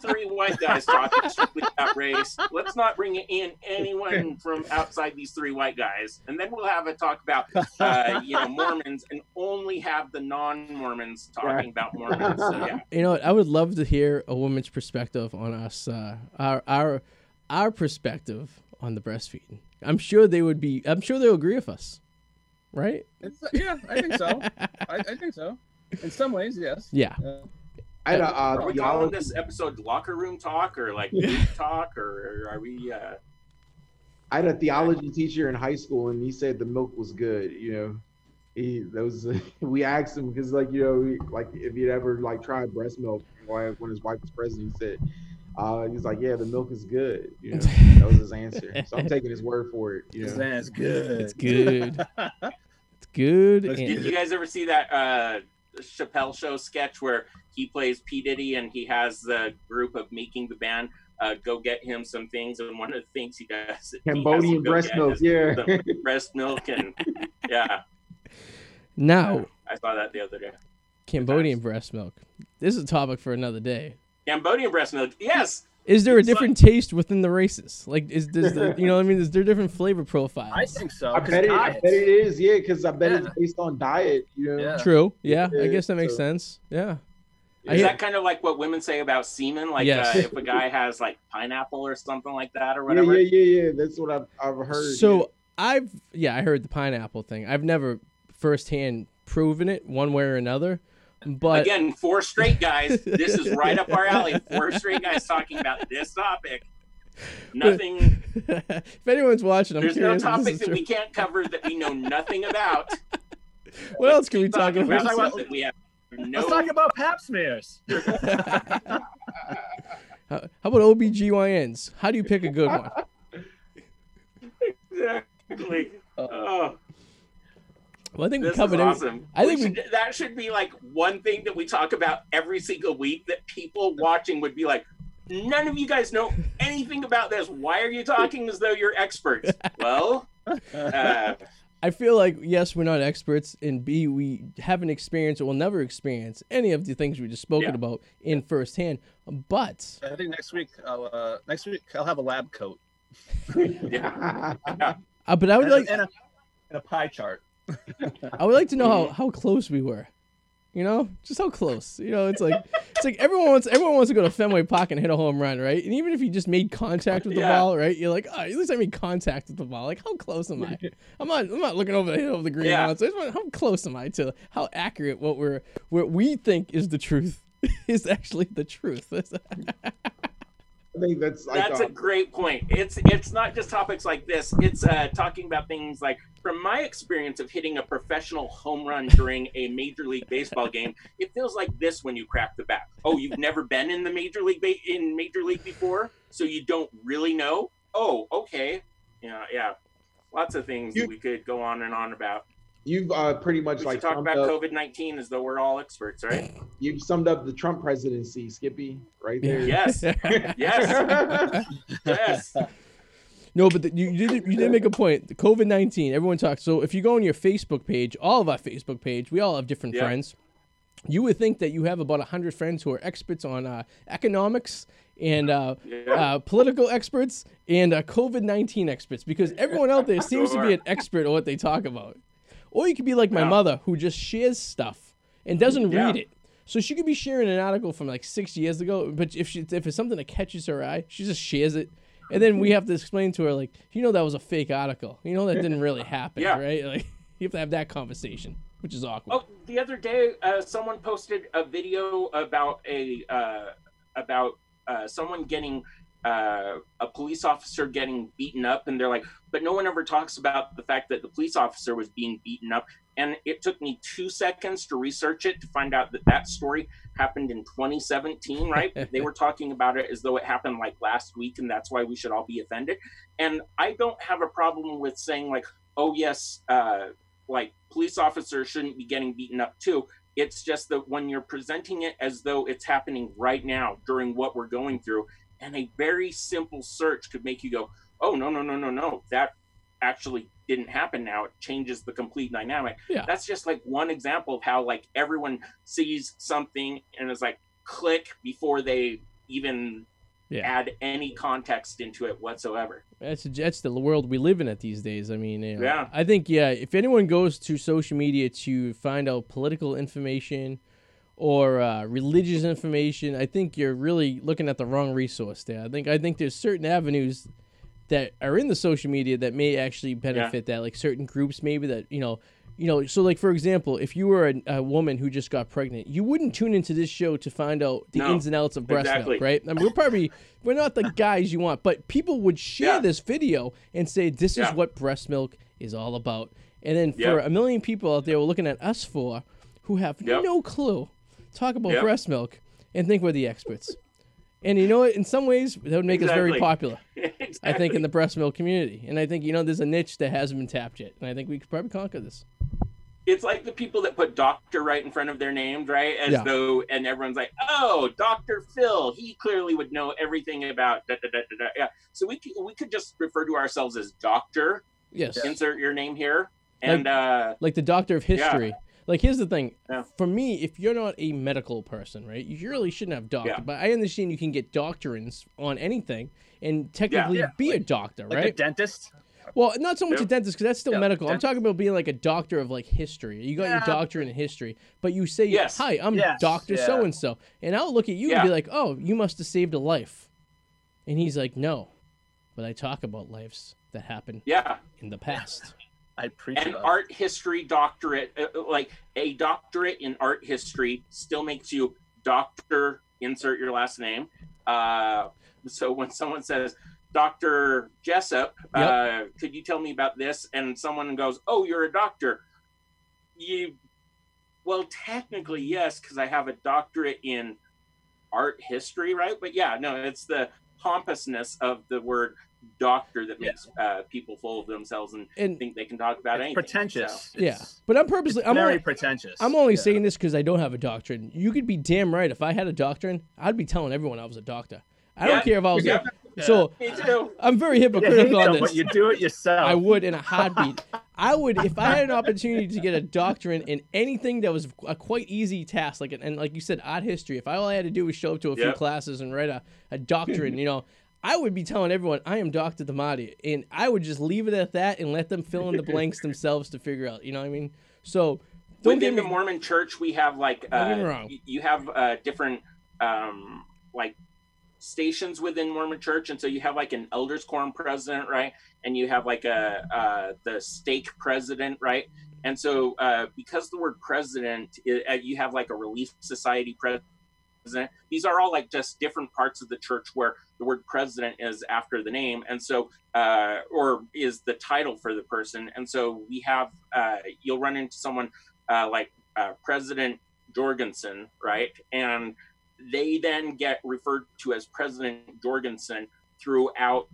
three white guys talking strictly about race. Let's not bring in anyone from outside these three white guys. And then we'll have a talk about, uh, you know, Mormons and only have the non-Mormons talking about Mormons. So, yeah. You know, what? I would love to hear a woman's perspective on us, uh, our our our perspective on the breastfeeding. I'm sure they would be. I'm sure they'll agree with us, right? It's, yeah, I think so. I, I think so. In some ways, yes. Yeah. Uh, I had a Are uh, we calling theology. this episode locker room talk or like booth talk or are we uh I had a theology teacher in high school, and he said the milk was good. You know, he that was [LAUGHS] we asked him because like you know we, like if he'd ever like tried breast milk when his wife was pregnant, he said uh, he was like, yeah, the milk is good. You know, [LAUGHS] that was his answer. So I'm taking his word for it. You know, That's good. It's good. [LAUGHS] It's good. Let's and- did you guys ever see that uh Chappelle show sketch where he plays P. Diddy and he has the group of making the band uh, go get him some things and one of the things he does he has to Cambodian go breast milk. Yeah. [LAUGHS] breast milk and yeah now I saw that the other day. Cambodian breast milk. This is a topic for another day. Cambodian breast milk, yes. Is there a It's like- different taste within the races? Like, is does the you know what I mean? Is there different flavor profiles? I think so. I 'cause bet it. I bet it is. Yeah, because I bet it's based on diet. You know. Yeah. True. Yeah, I guess that makes so- sense. Yeah. Is hear- that kind of like what women say about semen? Like Yes. uh, if a guy has like pineapple or something like that or whatever? yeah, yeah, yeah. That's what I've, I've heard. So I've yeah, I heard the pineapple thing. I've never firsthand proven it one way or another. But Again, four straight guys. This is right up our alley. [LAUGHS] Four straight guys talking about this topic. Nothing. [LAUGHS] if anyone's watching, I'm There's no curious if topic that true. we can't cover that we know nothing about. [LAUGHS] What else can we talk about? about about- that we have no. Let's talk about pap smears. How how about OBGYNs? How do you pick a good one? Exactly. Uh, oh, Well, I think we this is covered every- awesome. I We think we- should, that should be like one thing that we talk about every single week that people watching would be like, none of you guys know [LAUGHS] anything about this. Why are you talking as though you're experts? [LAUGHS] well, uh, I feel like yes, we're not experts, and B, we haven't experienced or will never experience any of the things we just spoken Yeah. about in firsthand. But I think next week I'll uh, next week I'll have a lab coat [LAUGHS] yeah. uh, but I would and, like a, and, a, and a pie chart. I would like to know how, how close we were. You know, just how close. You know, it's like it's like everyone wants everyone wants to go to Fenway Park and hit a home run, right? And even if you just made contact with the Yeah. ball, right? You're like, oh, at least I made contact with the ball. Like, how close am I? [LAUGHS] I'm not I'm not looking over the hill of the green Yeah. mountains. I just want- How close am I to how accurate what we're what we think is the truth [LAUGHS] is actually the truth. [LAUGHS] I think that's like That's a great point. It's it's not just topics like this. It's uh, talking about things like, from my experience of hitting a professional home run during a major league baseball game, it feels like this when you crack the bat. Oh, you've never been in the major league ba- in major league before, so you don't really know. Oh, okay, yeah, yeah. Lots of things You- we could go on and on about. You've uh, pretty much We like should talk about COVID nineteen as though we're all experts, right? [LAUGHS] you've summed up the Trump presidency, Skippy, right there. Yes, [LAUGHS] yes, [LAUGHS] yes. No, but the, you, you did you did make a point. The COVID nineteen, everyone talks. So if you go on your Facebook page, all of our Facebook page, we all have different Yeah. friends. You would think that you have about hundred friends who are experts on uh, economics and uh, Yeah. uh, political experts and uh, COVID nineteen experts, because everyone out there seems to be an expert on what they talk about. Or you could be like my Yeah. mother, who just shares stuff and doesn't Yeah. read it. So she could be sharing an article from like six years ago, but if she if it's something that catches her eye, she just shares it, and then we have to explain to her like, you know, that was a fake article. You know, that didn't [LAUGHS] really happen, Yeah. right? Like [LAUGHS] you have to have that conversation, which is awkward. Oh, the other day, uh, someone posted a video about a uh, about uh, someone getting uh, a police officer getting beaten up, and they're like, but no one ever talks about the fact that the police officer was being beaten up. And it took me two seconds to research it to find out that that story happened in 2017. Right? [LAUGHS] they were talking about it as though it happened like last week, and that's why we should all be offended. And I don't have a problem with saying like, oh yes, uh, like police officers shouldn't be getting beaten up too. It's just that when you're presenting it as though it's happening right now during what we're going through, and a very simple search could make you go, oh, no, no, no, no, no, that actually didn't happen now. It changes the complete dynamic. Yeah. That's just like one example of how like everyone sees something and is like click before they even Yeah. add any context into it whatsoever. That's that's the world we live in at these days. I mean, you know, Yeah. I think yeah, if anyone goes to social media to find out political information or uh, religious information, I think you're really looking at the wrong resource there. I think I think there's certain avenues that are in the social media that may actually benefit that, like certain groups maybe that you know. You know, so like for example, if you were a, a woman who just got pregnant, you wouldn't tune into this show to find out the No, ins and outs of breast exactly. milk, right? I mean, we're probably we're not the guys you want, but people would share Yeah. this video and say this is what breast milk is all about. And then for a million people out there were looking at us for who have Yep. no clue, talk about Yep. breast milk and think we're the experts. And you know what? In some ways, that would make us very Exactly. popular. [LAUGHS] I think in the breast milk community, and I think you know there's a niche that hasn't been tapped yet, and I think we could probably conquer this. it's like the people that put doctor right in front of their names, right? As Yeah. though, and everyone's like, oh, Dr. Phil, he clearly would know everything about da, da, da, da, da. Yeah. So we could, we could just refer to ourselves as doctor, Yes, insert your name here. And, uh, like the doctor of history. Like here's the thing. Yeah. For me, if you're not a medical person, right, you really shouldn't have doctor. Yeah. But I understand you can get doctrines on anything and technically Yeah. be a doctor, Like a right? dentist. Well, not so much a dentist because that's still Yep, medical. I'm talking about being like a doctor of like history. You got your Yeah. doctorate in history, but you say, Yes. "Hi, I'm Yes, Doctor. So and So," and I'll look at you and be like, "Oh, you must have saved a life," and he's like, "No, but I talk about lives that happened Yeah, in the past." I preach an about art history doctorate, uh, uh, like a doctorate in art history, still makes you doctor. Insert your last name. Uh, so when someone says Doctor Jessop, uh, could you tell me about this? And someone goes, "Oh, you're a doctor." You, well, technically yes, because I have a doctorate in art history, right? But yeah, no, it's the pompousness of the word doctor that makes uh, people full of themselves and And think they can talk about It's anything. pretentious. yeah, It's but I'm purposely. I'm very only, pretentious. I'm only Yeah. saying this because I don't have a doctrine. You could be damn right. If I had a doctrine, I'd be telling everyone I was a doctor. I don't care if I was. Yeah. So [LAUGHS] Me too. I'm very You hate hypocritical on this. but you do it yourself. I would in a heartbeat. I would if I had an opportunity to get a doctorate in anything that was a quite easy task, like and like you said, art history. If I all I had to do was show up to a few classes and write a, a doctorate, you know, I would be telling everyone I am Doctor Damati, and I would just leave it at that and let them fill in the blanks [LAUGHS] themselves to figure out. You know what I mean? So don't Within get the. Mormon Church, we have like uh, you have uh, different um, like stations within Mormon Church, and so you have like an elders quorum president, right? And you have like a uh, the stake president, right? And so uh, because the word president, i- uh, you have like a relief society president. These are all like just different parts of the church where the word president is after the name, and so uh, or is the title for the person. And so we have uh, you'll run into someone uh, like uh, President Jorgensen, right? And they then get referred to as President Jorgensen throughout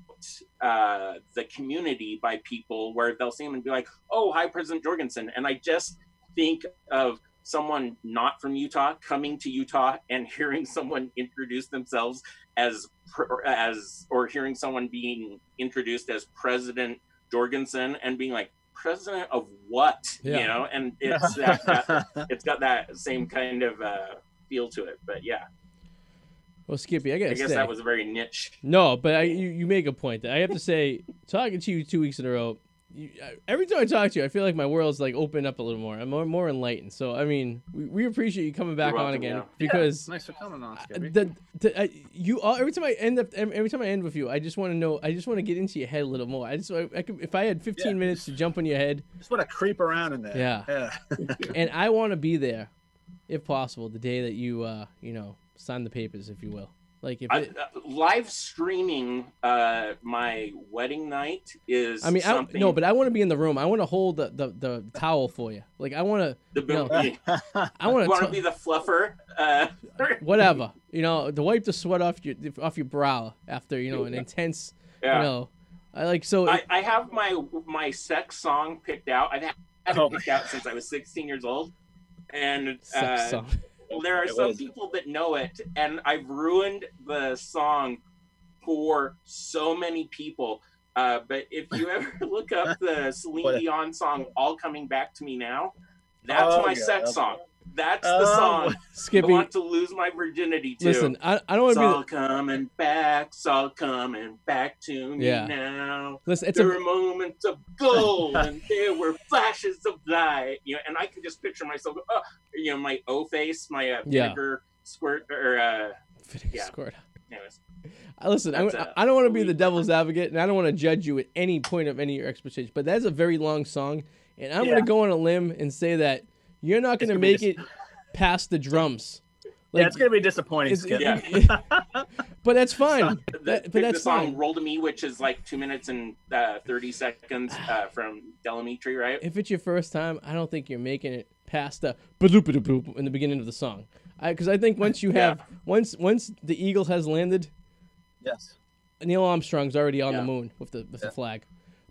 uh, the community by people where they'll see him and be like, oh, hi, President Jorgensen. And I just think of someone not from Utah coming to Utah and [LAUGHS] hearing someone introduce themselves as as or hearing someone being introduced as President Jorgensen and being like president of what Yeah. you know and [LAUGHS] it's that, that it's got that same kind of uh, feel to it but yeah Well, Skippy, I gotta I guess say. that was a very niche No, but I, you, you make a point. That I have to say, talking to you two weeks in a row, you, every time I talk to you, I feel like my world's like opened up a little more. I'm more, more enlightened. So I mean, we, we appreciate you coming back You're on again yeah. because Nice for coming on, the, the, I, you all every time I end up every time I end with you, I just want to know. I just want to get into your head a little more. I just I, I could, if I had 15 Yeah. minutes to jump on your head, Just want to creep around in there. Yeah. Yeah. [LAUGHS] and I want to be there, if possible, the day that you uh you know sign the papers, if you will. Like if it, uh, live streaming uh, my wedding night is I mean, I don't, something no, but I want to be in the room. I want to hold the, the, the towel for you. Like I want to, the no. you [LAUGHS] I want want to to be the fluffer uh, [LAUGHS] whatever you know to wipe the sweat off your off your brow after you know an intense yeah you know. I like so. I, I have my my sex song picked out i've had it Oh. picked out since i was 16 years old and sex uh, song. There are It some was. people that know it, and I've ruined the song for so many people. Uh, but if you ever [LAUGHS] look up the Celine Dion song "All Coming Back to Me Now," that's Oh, my yeah, sex okay. song. That's the Oh, song I want to lose my virginity to. listen, I, I don't want to be. all coming back. It's all coming back to me Yeah. now. Listen, it's there a were moments of gold [LAUGHS] and there were flashes of light. You know, and I can just picture myself, oh, you know, my O face, my uh, Yeah. vinegar squirt, or uh, yeah. squirt. anyways. Listen, I, I don't want to be the devil's advocate, and I don't want to judge you at any point of any of your expertise. But that's a very long song, and I'm Yeah. going to go on a limb and say that you're not going to gonna be make it past the drums. yeah, it's gonna be disappointing. it's- Skip. Yeah. [LAUGHS] [LAUGHS] but that's fine. The, That- but the that's song fine. "Roll to Me," which is like two minutes and uh, thirty seconds uh, from Del Amitri, right? If it's your first time, I don't think you're making it past the boop in the beginning of the song. Because I, think once you [LAUGHS] Yeah. have once once the eagle has landed, Yes. Neil Armstrong's already on the moon with the with the flag.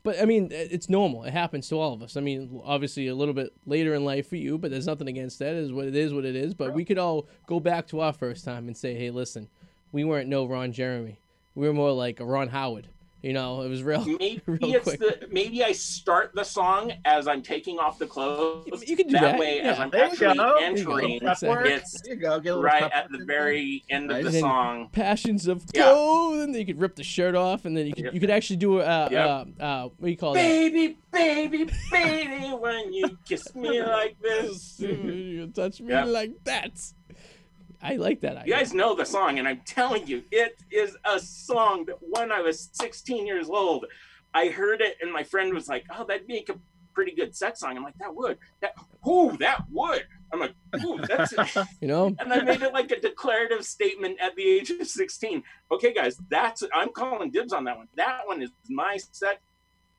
But I mean, it's normal. It happens to all of us. I mean, obviously a little bit later in life for you, but there's nothing against that. It is what it is, what it is. But we could all go back to our first time and say, hey, listen, we weren't no Ron Jeremy. We were more like a Ron Howard. You know, it was real. Maybe [LAUGHS] real it's quick. the maybe I start the song as I'm taking off the clothes. You can do that, that, way, as. I'm There actually you go. entering, Prep work. it's There you go. Get a right at the very end of the Then- song. Passions of Yeah. go. Then you could rip the shirt off, and then you could Yep. you could actually do uh, Yep. uh, uh what do you call it? Baby, baby, baby, when you kiss me [LAUGHS] like this. you touch me Yep. like that. I like that You guys know the song, and I'm telling you, it is a song that when I was 16 years old, I heard it, and my friend was like, "Oh, that'd make a pretty good sex song." I'm like, "That would, that, ooh, that would." I'm like, "Ooh, that's." [LAUGHS] You know, and I made it like a declarative statement at the age of 16. Okay, guys, that's I'm calling dibs on that one. That one is my sex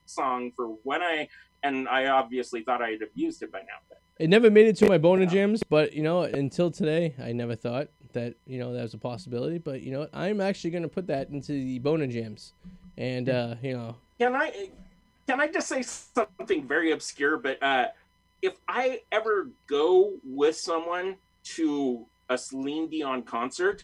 song for when I and I obviously thought I had abused it by now. But it never made it to my Bona jams, but you know, until today, I never thought that you know that was a possibility. But you know. I'm actually gonna put that into the Bona jams, and uh, you know, can I can I just say something very obscure? But uh, if I ever go with someone to a Celine Dion concert,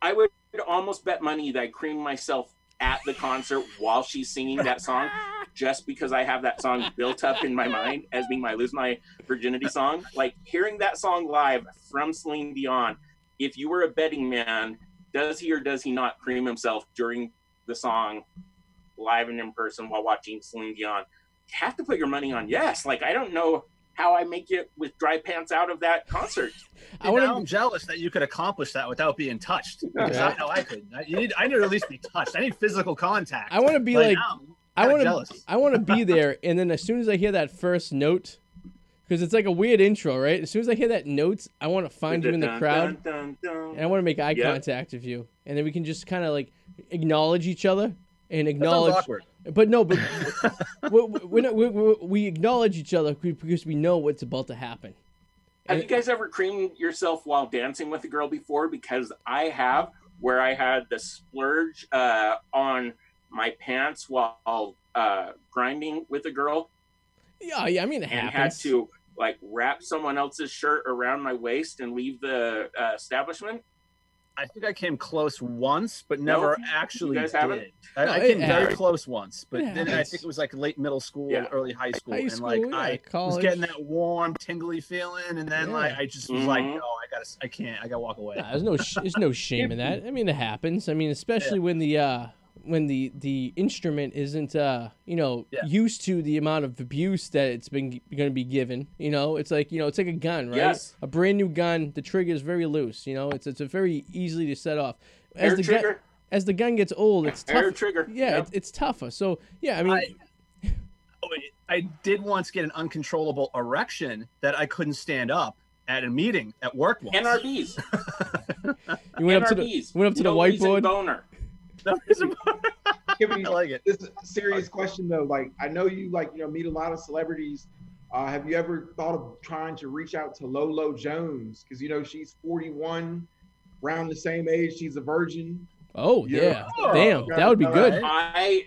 I would almost bet money that I cream myself at the concert while she's singing that song, [LAUGHS] just because I have that song built up in my mind as being my lose my virginity song. Like hearing that song live from Celine Dion. If you were a betting man, does he or does he not cream himself during the song live and in person while watching Celine Dion? You have to put your money on yes. Like I don't know how I make it with dry pants out of that concert. I I want am jealous that you could accomplish that without being touched. Because Yeah. I know I couldn't. I, you need, I need to at least be touched. I need physical contact. I want to be like. now, I want to. [LAUGHS] I want to be there, and then as soon as I hear that first note, because it's like a weird intro, right? As soon as I hear that note, I want to find you in the crowd, dun, dun, and I want to make eye Yep. contact with you, and then we can just kind of like acknowledge each other and acknowledge. But no, but [LAUGHS] we, we, we, we, we acknowledge each other because we know what's about to happen. Have you guys ever creamed yourself while dancing with a girl before? Because I have, where I had the splurge uh, on my pants while uh, grinding with a girl Yeah, yeah. I mean, it and had to like wrap someone else's shirt around my waist and leave the uh, establishment. I think I came close once, but never actually guys haven't? did. I, No, I came very happens. close once, but then I think it was like late middle school, Yeah. early high school, High and like yeah, I was getting that warm, tingly feeling, and then like I just was like, Mhm. no, I gotta, I can't, I gotta walk away. Nah, there's no sh- there's no shame in that. I mean, it happens. I mean, especially when the uh when the the instrument isn't uh you know Yeah. used to the amount of abuse that it's been going to be given. You know, it's like you know it's like a gun, right? Yes. A brand new gun. The trigger is very loose. You know, it's it's a very easily to set off. As Air the gun trigger, as the gun gets old, it's air tough. trigger. Yeah, Yep. it, it's tougher. So yeah, I mean, I- Oh, I did once get an uncontrollable erection that I couldn't stand up at a meeting at work once. NRBs. [LAUGHS] you went up to the NRBs. went up to the No reason whiteboard. Boner. No reason- Give me I like it. this is a serious question though. Like I know you like you know meet a lot of celebrities. Uh, have you ever thought of trying to reach out to Lolo Jones? Because you know she's 41, around the same age. She's a virgin. Oh Yeah. yeah, damn, that would be good. I,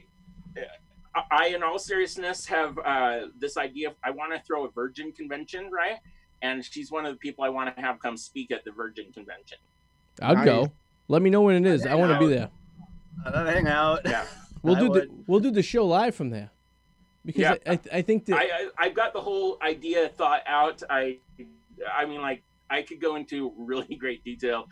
I, in all seriousness, have uh, this idea. Of, I want to throw a Virgin convention, right? And she's one of the people I want to have come speak at the Virgin convention. I'd go. Let me know when it is. I want to be there. I'd hang out. Yeah, [LAUGHS] We'll I do the we'll do the show live from there. Because Yeah. I, I I think that I, I I've got the whole idea thought out. I, I mean, like I could go into [LAUGHS] really great detail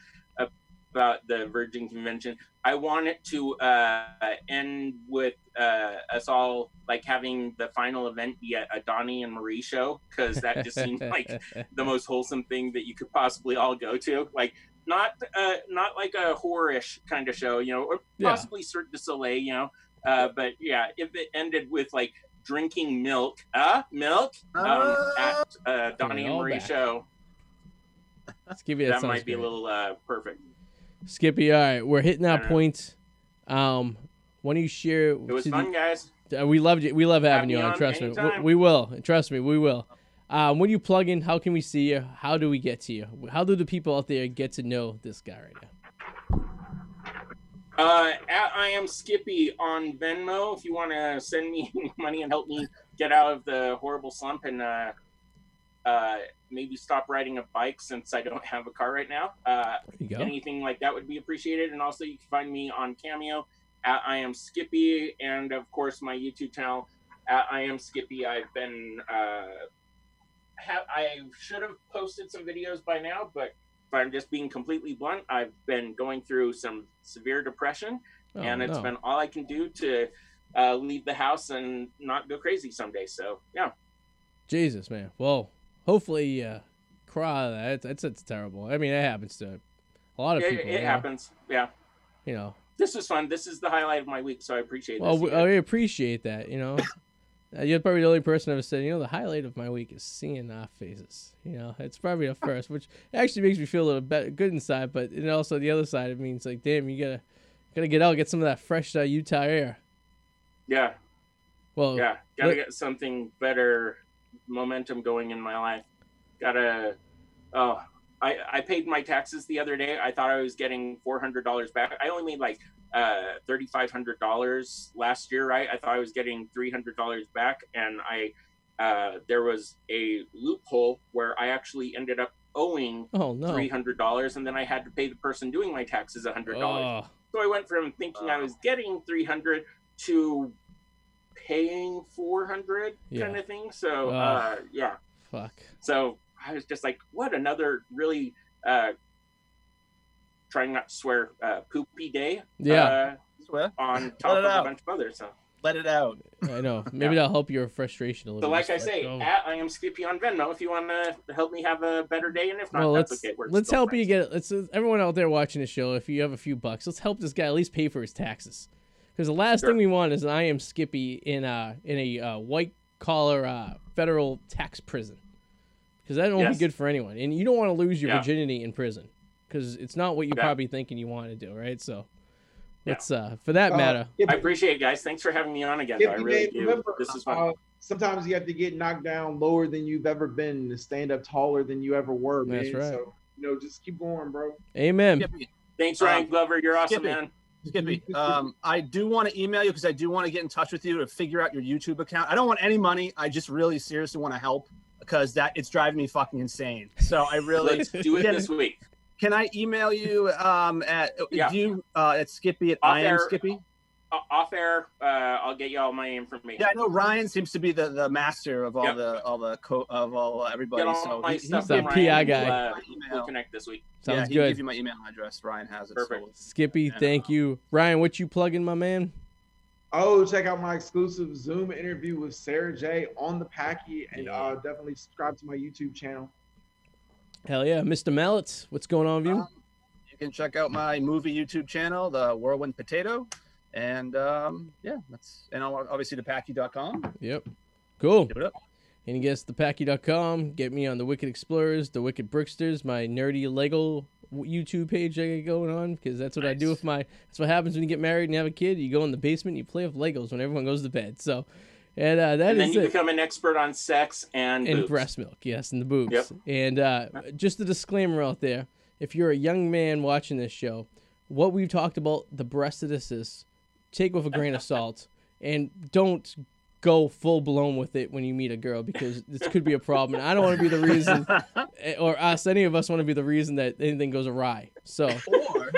about the Virgin convention. I want it to uh, end with uh, us all like having the final event be a, a Donnie and Marie show because that just seemed [LAUGHS] like the most wholesome thing that you could possibly all go to. Like not uh, not like a horror-ish kind of show, you know, or Yeah. possibly Cirque du Soleil, you know. Uh, but yeah, if it ended with like drinking milk, uh, milk um, at uh, Donnie and Marie back. show, Skippy, that, that might be a little uh, perfect. Skippy, all right, we're hitting that Yeah. point. Um, why don't you share? It was fun, guys. Uh, we loved you. We love having you on. Trust me. We, we will. Trust me. We will. Um, when you plug in, how can we see you? How do we get to you? How do the people out there get to know this guy right now? Uh, at I am Skippy on Venmo. If you want to send me [LAUGHS] money and help me get out of the horrible slump and uh, uh, maybe stop riding a bike since I don't have a car right now. Uh, There you go. anything like that would be appreciated. And also, you can find me on Cameo at I am Skippy, and of course my YouTube channel at I am Skippy. I've been uh, have I should have posted some videos by now, but if I'm just being completely blunt, I've been going through some severe depression, Oh, and it's no. been all I can do to uh, leave the house and not go crazy someday. So yeah, Jesus, man. Well, hopefully, uh, cry that. That's that's terrible. I mean, it happens to a lot of it, people. it know? happens. Yeah, You know. this was fun. This is the highlight of my week, so I appreciate Well, this. we. I appreciate that. You know. Uh, You're probably the only person I've said, you know, the highlight of my week is seeing our faces. You know, it's probably the first, which actually makes me feel a little bit good inside, but and also the other side, it means like, damn, you gotta gotta get out, get some of that fresh uh, Utah air. yeah, Well, yeah, gotta let- get something better momentum going in my life. Gotta. Oh, I I paid my taxes the other day. I thought I was getting four hundred dollars back. I only made like uh thirty five hundred dollars last year, right? I thought I was getting three hundred dollars back, and I uh there was a loophole where I actually ended up owing oh no, three hundred dollars, and then I had to pay the person doing my taxes a hundred dollars. oh, So I went from thinking I was getting 300 to paying 400 Yeah. kind of thing. So, Ugh. uh, yeah. fuck. So I was just like, what another really, uh, trying not to swear, uh, poopy day. Yeah. Swear. Uh, on top it of a bunch of others. So, Let it out. I know. [LAUGHS] Maybe that'll help your frustration a little. Bit. So like I say, go. at I am Skippy on Venmo if you want to help me have a better day. And if not, well, let's okay. We're let's still help you get. Let's everyone out there watching the show. If you have a few bucks, let's help this guy at least pay for his taxes. Because the last Sure. thing we want is an I am Skippy in a in a uh, white collar uh, federal tax prison. Because that won't Yes. be good for anyone, and you don't want to lose your Yeah. virginity in prison. Because it's not what you're Yeah. probably thinking you want to do, right? So, Yeah. uh, for that Uh, matter. I appreciate it, guys. Thanks for having me on again. though. I really do. remember, this is fun. uh, sometimes you have to get knocked down lower than you've ever been to stand up taller than you ever were, man. That's right. So, you know, just keep going, bro. Amen. Skippy, Thanks, Ryan um, Glover. You're awesome, Skippy. man. Skippy, um, I do want to email you because I do want to get in touch with you to figure out your YouTube account. I don't want any money. I just really seriously want to help because that it's driving me fucking insane. So I [LAUGHS] really Let's do it Yeah. this week. can I email you um, at Yeah. do you uh, at Skippy at Off I am air. Skippy. Off air, uh, I'll get you all my information. Yeah, I know Ryan seems to be the, the master of all Yep. the all the co- of all everybody. Get all So my he, stuff he's the PI Ryan. guy. We'll, uh, we'll connect this week. yeah, Sounds he can good. give you my email address. Ryan has it. Perfect. So Skippy, Yeah. thank you. Ryan, what you plugging, my man? Oh, check out my exclusive Zoom interview with Sarah J on the Packy, and Yeah. uh, definitely subscribe to my YouTube channel. Hell yeah, Mr. Mallets, what's going on with you? Um, you can check out my movie YouTube channel, The Whirlwind Potato. And um, yeah, that's and I'll- obviously thepacky.com. Yep. Cool. Give it up. And you guess thepacky.com. Get me on the Wicked Explorers, the Wicked Bricksters, my nerdy Lego YouTube page I got going on because that's what I do Nice. with my. That's what happens when you get married and you have a kid. You go in the basement, you play with Legos when everyone goes to bed. So, and uh, that and then is you it. become an expert on sex and, and boobs. breast milk, yes, and the boobs. Yep. And uh, just a disclaimer out there: if you're a young man watching this show, what we've talked about the breast of this is take with a grain of salt, and don't go full blown with it when you meet a girl because this could be a problem. And I don't want to be the reason, [LAUGHS] eh, or us, any of us want to be the reason that anything goes awry. So Or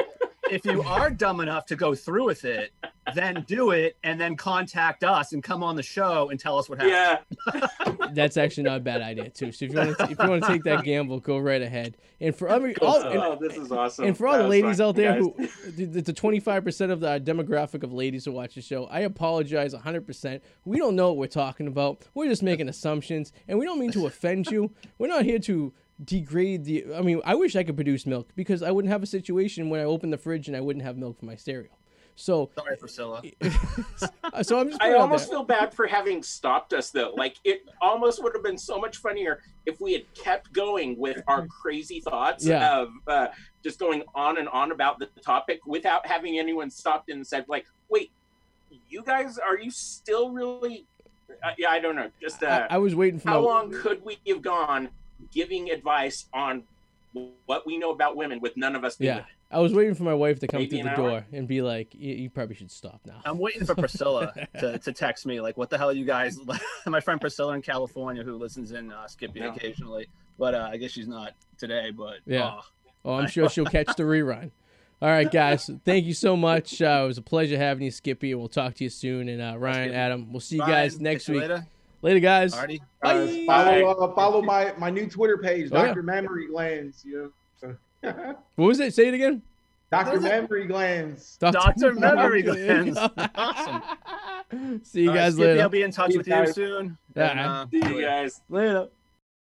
if you are dumb enough to go through with it, then do it and then contact us and come on the show and tell us what happened. Yeah, [LAUGHS] that's actually not a bad idea too. So if you want to, if you want to take that gamble, go right ahead. And for every all, and- oh, this is awesome. And for all That the ladies fun, out there guys. who, the, the 25% of the demographic of ladies who watch the show, I apologize 100%. We don't know what we're talking about. We're just making assumptions, and we don't mean to offend you. We're not here to degrade the. I mean, I wish I could produce milk because I wouldn't have a situation when I open the fridge and I wouldn't have milk for my cereal. So, Sorry, Priscilla. [LAUGHS] so I'm just. I putting it out almost feel bad for having stopped us though. Like it almost would have been so much funnier if we had kept going with our crazy thoughts Yeah. of uh, just going on and on about the topic without having anyone stopped and said like, "Wait, you guys, are you still really?" Uh, yeah, I don't know. Just uh, I, I was waiting for how my, long could we have gone giving advice on what we know about women with none of us doing Yeah, I was waiting for my wife to come Maybe through the an hour? door and be like, "You, you probably should stop now." I'm waiting for Priscilla [LAUGHS] to, to text me, like, what the hell are you guys? [LAUGHS] My friend Priscilla in California, who listens in uh, Skippy Yeah. occasionally, but uh, I guess she's not today. But Yeah. oh, Oh, I'm sure she'll catch the rerun. All right, guys. [LAUGHS] Thank you so much. Uh, it was a pleasure having you, Skippy. We'll talk to you soon. And uh, Ryan, Adam, we'll see you Ryan, guys next catch you week. Later. Later, guys. Alrighty. Guys, follow uh, follow my my new Twitter page, Oh, yeah. Dr. Memory Glands. You know. [LAUGHS] What was it? Say it again. Dr. Memory Glands. Dr. Memory Glands. Awesome. [LAUGHS] See you All right, guys Skippy, later. I'll be in touch See with you guys. soon. Yeah. And, uh, See you guys. Later.